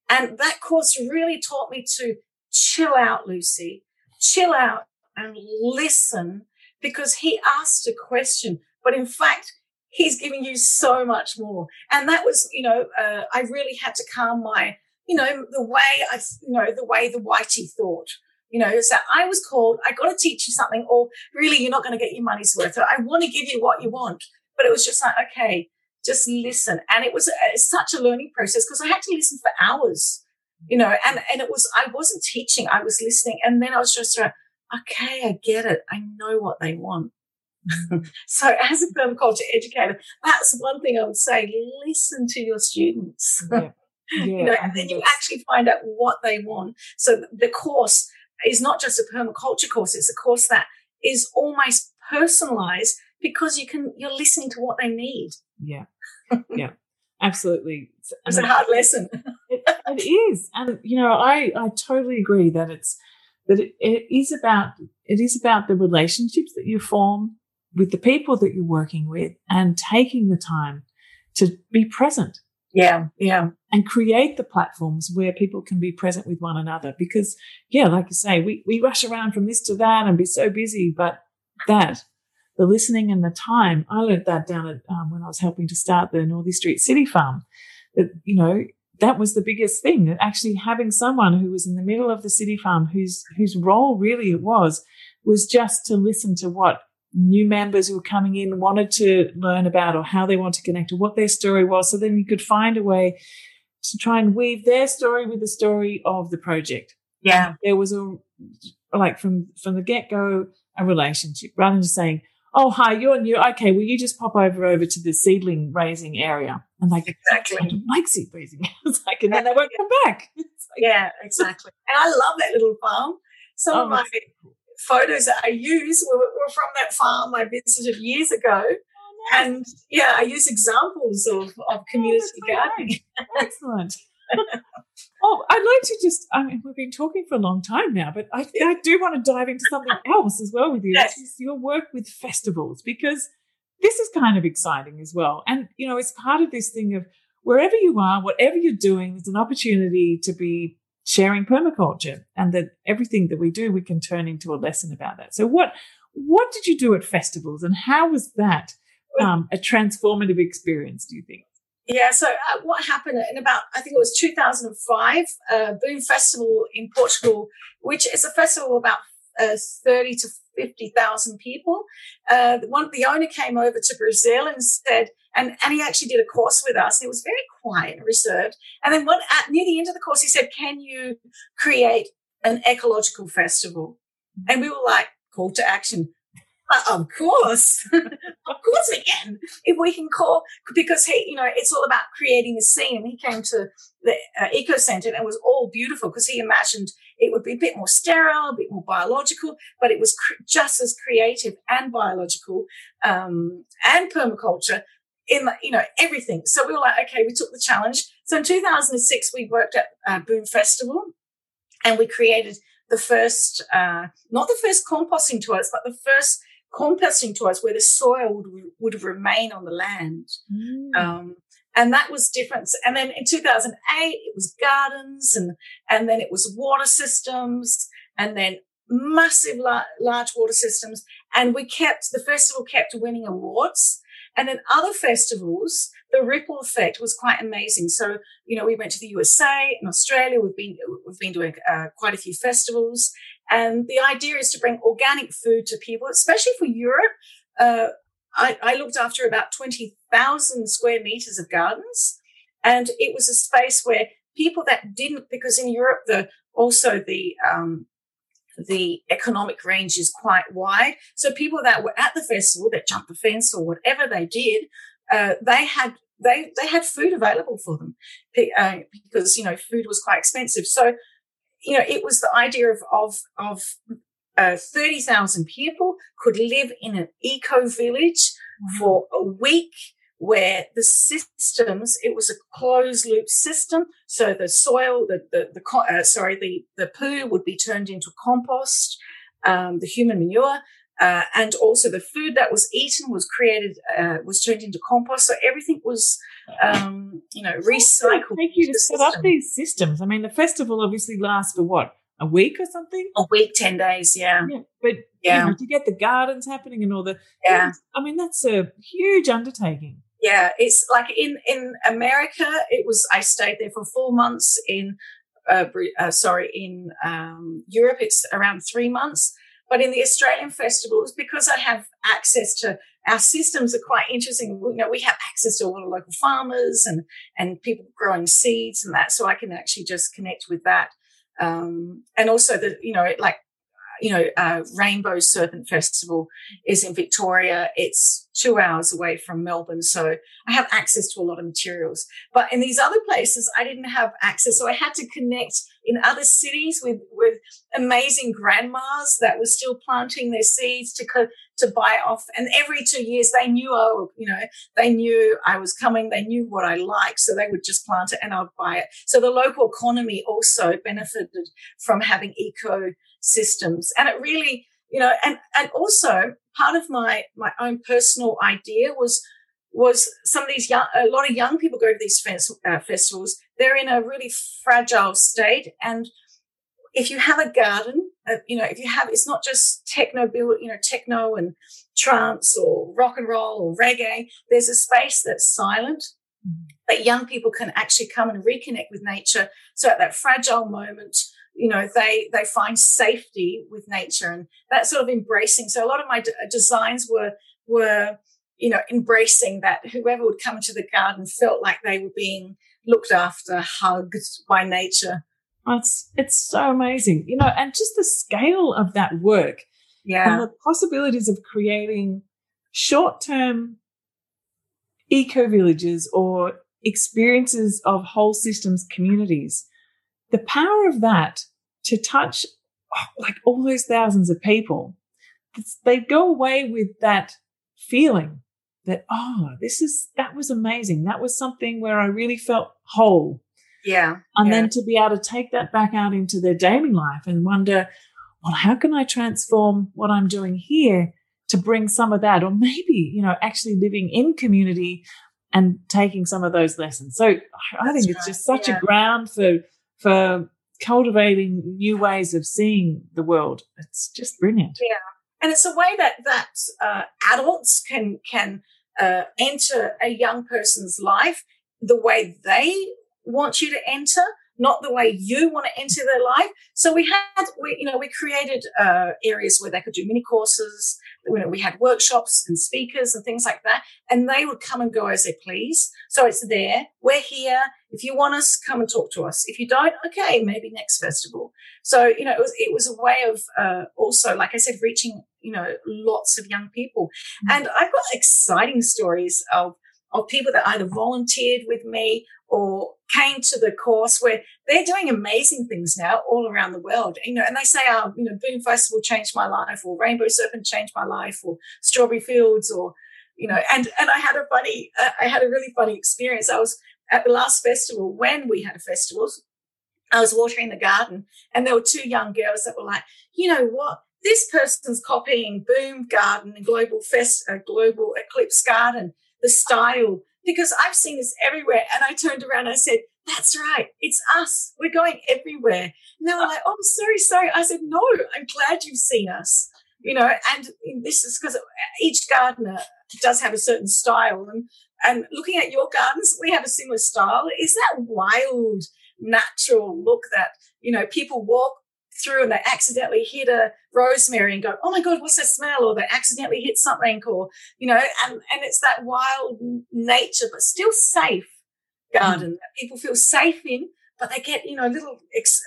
And that course really taught me to chill out, Lucy, chill out and listen because he asked a question, but in fact, he's giving you so much more. And that was, you know, uh, I really had to calm my, you know, the way I, you know, the way the whitey thought. You know, so I was called, I got to teach you something, or really, you're not going to get your money's worth. I want to give you what you want. But it was just like, okay, just listen. And it was uh, a, such a learning process because I had to listen for hours, you know, and, and it was, I wasn't teaching, I was listening. And then I was just like, okay, I get it. I know what they want. *laughs* so as a permaculture educator, that's one thing I would say, listen to your students. Yeah. *laughs* Yeah, you know, and then you actually find out what they want. So the course is not just a permaculture course, it's a course that is almost personalized because you can you're listening to what they need. Yeah. Yeah. Absolutely. It's a hard lesson. it, it is. And you know, I I totally agree that it's that it, it is about it is about the relationships that you form with the people that you're working with and taking the time to be present yeah, yeah. And create the platforms where people can be present with one another. Because, yeah, like you say, we, we rush around from this to that and be so busy, but that, the listening and the time, I learned that down at, um, when I was helping to start the Northey Street City Farm. That, you know, that was the biggest thing that actually having someone who was in the middle of the city farm whose, whose role really it was, was just to listen to what new members who were coming in wanted to learn about or how they want to connect or what their story was. So then you could find a way to try and weave their story with the story of the project. Yeah. There was a, like from, from the get go, a relationship rather than just saying, Oh, hi, you're new. Okay. Will you just pop over over to the seedling raising area? And like, exactly. I don't like seed raising. *laughs* it's like, and then they won't come back. *laughs* Like, yeah, exactly. And I love that little farm. Some oh, of my photos that I use were, were from that farm I visited years ago. Oh, nice. And yeah, I use examples of, of oh, community oh, gardening. Excellent. *laughs* oh, I'd like to just, I mean, we've been talking for a long time now, but I, I do want to dive into something *laughs* else as well with you, yes. which is your work with festivals, because this is kind of exciting as well. And, you know, it's part of this thing of wherever you are, whatever you're doing, there's an opportunity to be sharing permaculture and that everything that we do, we can turn into a lesson about that. So what, what did you do at festivals and how was that um, a transformative experience, do you think? Yeah, so uh, what happened in about, I think it was 2005, uh, Boom Festival in Portugal, which is a festival about uh, 30 to 50,000 people. Uh, one, the owner came over to Brazil and said, And, and he actually did a course with us. It was very quiet and reserved. And then one, at, near the end of the course, he said, can you create an ecological festival? And we were like, call to action. Of course, *laughs* of course we can. If we can call, because he, you know, it's all about creating the scene. And he came to the uh, eco center and it was all beautiful because he imagined it would be a bit more sterile, a bit more biological, but it was cr- just as creative and biological um, and permaculture in you know everything. So we were like, okay, we took the challenge. So in 2006, we worked at uh, Boom Festival, and we created the first, uh, not the first composting toilets, but the first composting toilets where the soil would, would remain on the land. Mm. Um, and that was different. And then in 2008, it was gardens and, and then it was water systems and then massive large water systems. And we kept, the festival kept winning awards. And then other festivals, the ripple effect was quite amazing. So, you know, we went to the USA and Australia. We've been, we've been doing uh, quite a few festivals. And the idea is to bring organic food to people, especially for Europe. Uh, I, I, looked after about 20,000 square meters of gardens. And it was a space where people that didn't, because in Europe, the, also the, um, the economic range is quite wide. So people that were at the festival that jumped the fence or whatever they did, uh, they had they they had food available for them uh, because you know food was quite expensive. So you know it was the idea of of of uh, 30,000 people could live in an eco village for a week where the systems, it was a closed loop system. So the soil, the, the, the uh, sorry, the, the poo would be turned into compost, um, the human manure. Uh, and also the food that was eaten was created, uh, was turned into compost. So everything was, um, you know, recycled. Thank you to set system. up these systems. I mean, the festival obviously lasts for what? A week or something? A week, 10 days, yeah. yeah but yeah. You know, to get the gardens happening and all the, yeah. I mean, that's a huge undertaking. Yeah, it's like in in America, it was. I stayed there for four months. In uh, uh, sorry, in um, Europe, it's around three months. But in the Australian festivals, because I have access to our systems, are quite interesting. You know, we have access to a lot of local farmers and and people growing seeds and that, so I can actually just connect with that. Um, and also the you know like you know, uh, Rainbow Serpent Festival is in Victoria. It's two hours away from Melbourne. So I have access to a lot of materials. But in these other places, I didn't have access. So I had to connect in other cities with, with amazing grandmas that were still planting their seeds to, to buy off. And every two years they knew, oh, you know, they knew I was coming. They knew what I liked. So they would just plant it and I would buy it. So the local economy also benefited from having eco systems. And it really, you know, and, and also part of my, my own personal idea was, was some of these young, a lot of young people go to these uh, festivals. They're in a really fragile state. And if you have a garden, uh, you know, if you have, it's not just techno build, you know, techno and trance or rock and roll or reggae. There's a space that's silent mm-hmm. that young people can actually come and reconnect with nature. So at that fragile moment, you know they they find safety with nature and that sort of embracing. So a lot of my d- uh, designs were were you know embracing that whoever would come into the garden felt like they were being looked after hugged by nature. Oh, it's it's so amazing you know and just the scale of that work yeah. and the possibilities of creating short-term eco villages or experiences of whole systems communities. The power of that to touch oh, like all those thousands of people, they go away with that feeling that, oh, this is, that was amazing. That was something where I really felt whole. Yeah. And yeah. then to be able to take that back out into their daily life and wonder, well, how can I transform what I'm doing here to bring some of that? Or maybe, you know, actually living in community and taking some of those lessons. So I think it's just such yeah. a ground for, for cultivating new ways of seeing the world. It's just brilliant. Yeah, and it's a way that that uh, adults can can uh, enter a young person's life the way they want you to enter, not the way you want to enter their life. So we had, we, you know, we created uh, areas where they could do mini courses. You know, we had workshops and speakers and things like that, and they would come and go as they please. So it's there. We're here. If you want us, come and talk to us. If you don't, okay, maybe next festival. So you know, it was it was a way of uh, also, like I said, reaching you know lots of young people. Mm-hmm. And I've got exciting stories of of people that either volunteered with me or came to the course where they're doing amazing things now all around the world. You know, and they say, "Oh, you know, Boom Festival changed my life," or Rainbow Serpent changed my life, or Strawberry Fields, or you know. And and I had a funny, uh, I had a really funny experience. I was at the last festival when we had festivals. I was watering the garden, and there were two young girls that were like, "You know what? This person's copying Boom Garden and Global Fest, uh, Global Eclipse Garden." the style, because I've seen this everywhere. And I turned around and I said, That's right, it's us. We're going everywhere. And they were like, Oh, I'm sorry, sorry. I said, No, I'm glad you've seen us. You know, and this is because each gardener does have a certain style. And and looking at your gardens, we have a similar style. Is that wild, natural look that, you know, people walk through and they accidentally hit a rosemary and go, oh my God, what's that smell? Or they accidentally hit something or, you know, and, and it's that wild nature, but still safe garden mm. that people feel safe in, but they get, you know, little,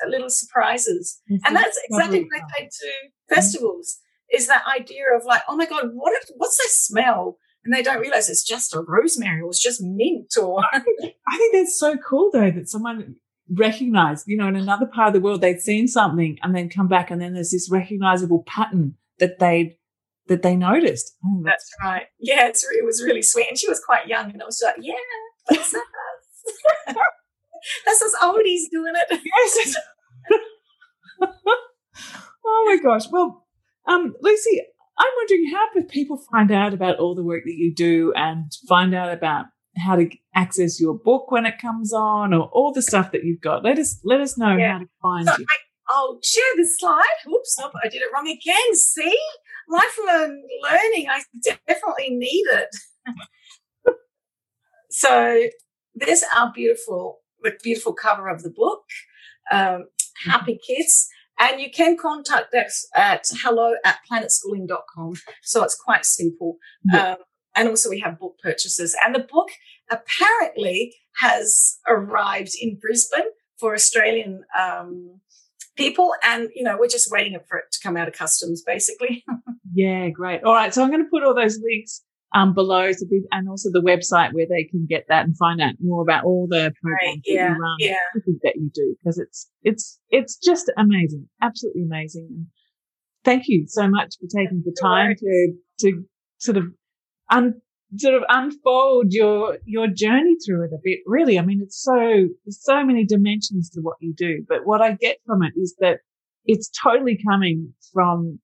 little surprises. Mm-hmm. And that's exactly what they take to festivals mm. is that idea of like, oh my God, what, what's that smell? And they don't realize it's just a rosemary or it's just mint or *laughs* I think that's so cool though that someone recognized, you know, in another part of the world, they'd seen something and then come back and then there's this recognizable pattern that they that they noticed. Oh, that's, that's, right. Yeah, it's, it was really sweet. And she was quite young and I was like, yeah, that's *laughs* us. *laughs* that's us oldies doing it. Yes. oh my gosh. Well, um, Lucy, I'm wondering how do people find out about all the work that you do and find out about how to access your book when it comes on or all the stuff that you've got. Let us let us know yeah. how to find so you. I, will share the slide. Oops, oh, I did it wrong again. See? Lifelong learning. I definitely need it. *laughs* so there's our beautiful, beautiful cover of the book, um, Happy Kids. And you can contact us at hello at planetschooling.com. So it's quite simple. Yeah. Um, and also we have book purchases. And the book apparently has arrived in Brisbane for Australian um, people. And, you know, we're just waiting for it to come out of customs, basically. *laughs* yeah, great. All right. So I'm going to put all those links um, below so and also the website where they can get that and find out more about all the programs right, yeah, that you run, yeah. that you do, because it's, it's, it's just amazing. Absolutely amazing. And thank you so much for taking the time to, to sort of un, sort of unfold your your journey through it a bit. Really, I mean, it's so there's so many dimensions to what you do. But what I get from it is that it's totally coming from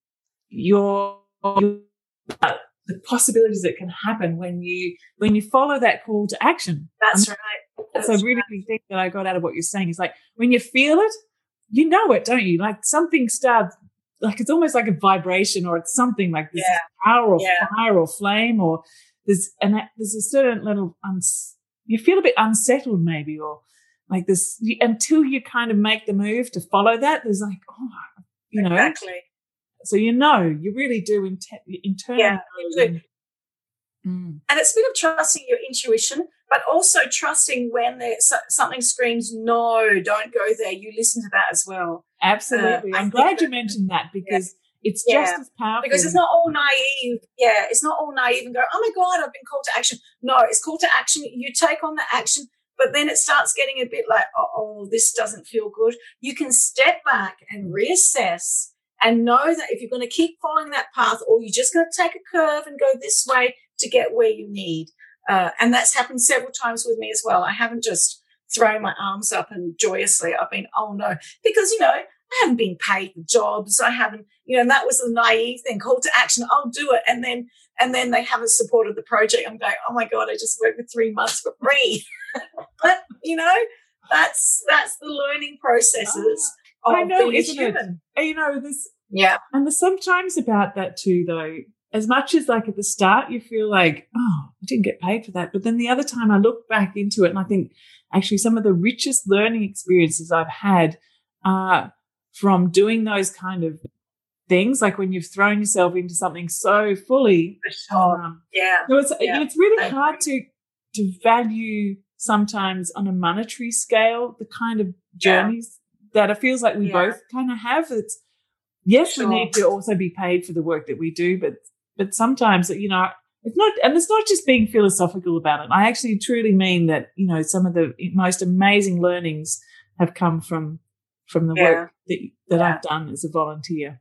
your uh, the possibilities that can happen when you when you follow that call to action. That's right. That's a really right. big thing that I got out of what you're saying. Is like when you feel it, you know it, don't you? Like something starts like it's almost like a vibration or it's something like this yeah. power or yeah. fire or flame or there's and there's a certain little uns, you feel a bit unsettled maybe or like this until you kind of make the move to follow that there's like oh you know exactly so you know you really do inter- internally yeah, and, mm. and it's a bit of trusting your intuition but also trusting when there something screams no don't go there you listen to that as well absolutely uh, i'm glad you mentioned that because yeah it's yeah. just as powerful. Because it's not all naive. Yeah, it's not all naive and go, oh my God, I've been called to action. No, it's called to action. You take on the action, but then it starts getting a bit like, oh, this doesn't feel good. You can step back and reassess and know that if you're going to keep following that path or you're just going to take a curve and go this way to get where you need. Uh, and that's happened several times with me as well. I haven't just thrown my arms up and joyously I've been, oh no, because, you know, I haven't been paid for jobs. I haven't, you know, and that was the naive thing, call to action. I'll do it. And then, and then they haven't supported the project. I'm going, oh my God, I just worked for three months for free. *laughs* but, you know, that's, that's the learning processes. Oh, I know, isn't human. it? You know, this, yeah. And there's sometimes about that too, though, as much as like at the start you feel like, oh, I didn't get paid for that. But then the other time I look back into it and I think actually some of the richest learning experiences I've had are from doing those kind of things, like when you've thrown yourself into something so fully. Sure. Um, yeah. So it's, yeah. it's really hard to, to value sometimes on a monetary scale the kind of journeys. That it feels like we yeah. both kind of have. It's, yes, sure. we need to also be paid for the work that we do, but but sometimes you know it's not and it's not just being philosophical about it. I actually truly mean that you know some of the most amazing learnings have come from from the yeah. work that that yeah. I've done as a volunteer.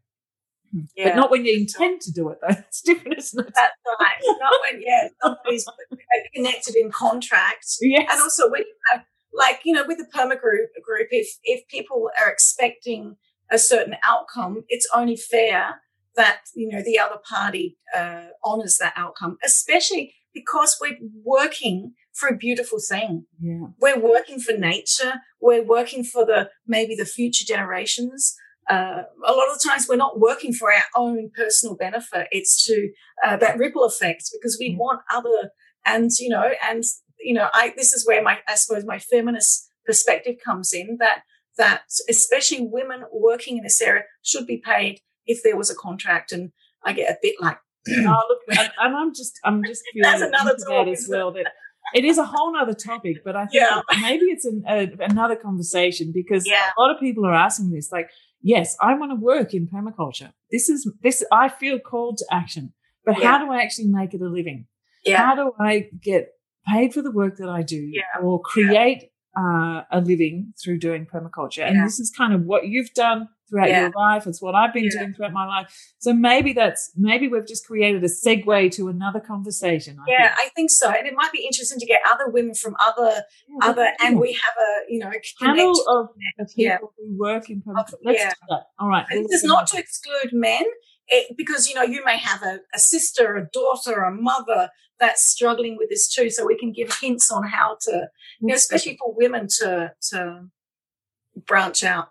Hmm. Yeah. But not when you intend to do it, though. *laughs* It's different, isn't it? That's right. Not when, yeah, somebody's *laughs* connected in contract. Yes. And also when you have, like, you know, with the perma group, group if, if people are expecting a certain outcome, it's only fair that you know the other party uh, honors that outcome, especially because we're working for a beautiful thing. Yeah. We're working for nature. We're working for the maybe the future generations. Uh, a lot of times we're not working for our own personal benefit. It's to uh, that ripple effect because we yeah. want other and you know and you know I this is where my I suppose my feminist perspective comes in that that especially women working in this area should be paid if there was a contract. And I get a bit like, *clears throat* oh, look, and, and, I'm just, I'm just *laughs* feeling That's another that as well. That it is a whole other topic, but I think yeah. maybe it's an, a, another conversation because yeah. a lot of people are asking this. Like, yes, I want to work in permaculture. This is this. I feel called to action, but yeah. how do I actually make it a living? Yeah. How do I get paid for the work that I do, or create uh, a living through doing permaculture? And this is kind of what you've done throughout yeah. your life. It's what I've been yeah. doing throughout my life. So maybe that's maybe we've just created a segue to another conversation. I yeah, think. I think so. And it might be interesting to get other women from other yeah, other and we have a you know a panel of, of, people who work in public. Let's do that. All right. And this is not to exclude men. It, because you know you may have a, a sister, a daughter, a mother that's struggling with this too. So we can give hints on how to, you know, especially for women to to branch out.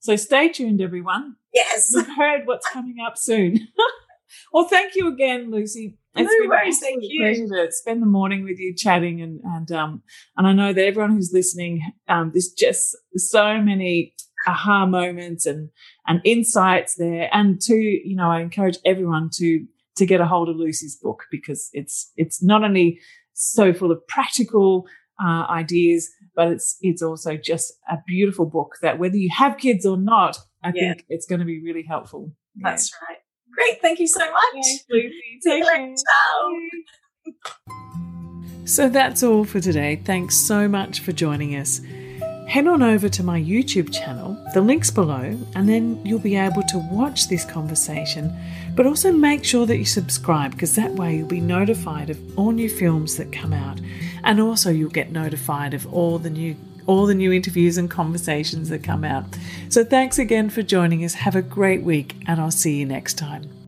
So stay tuned, everyone. Yes. You've heard what's coming up soon. *laughs* well, thank you again, Lucy. It's no been worries, thank you. pleasure to spend the morning with you chatting and and um and I know that everyone who's listening, um, there's just so many aha moments and and insights there. And to, you know, I encourage everyone to to get a hold of Lucy's book because it's it's not only so full of practical uh, ideas, but it's it's also just a beautiful book that whether you have kids or not, I yeah. think it's going to be really helpful. That's yeah. right. Great. Thank you so much. Thanks, Lucy. Take care. *laughs* So that's all for today. Thanks so much for joining us. Head on over to my YouTube channel, the link's below, and then you'll be able to watch this conversation. But also make sure that you subscribe because that way you'll be notified of all new films that come out and also you'll get notified of all the new all the new interviews and conversations that come out. So thanks again for joining us. Have a great week and I'll see you next time.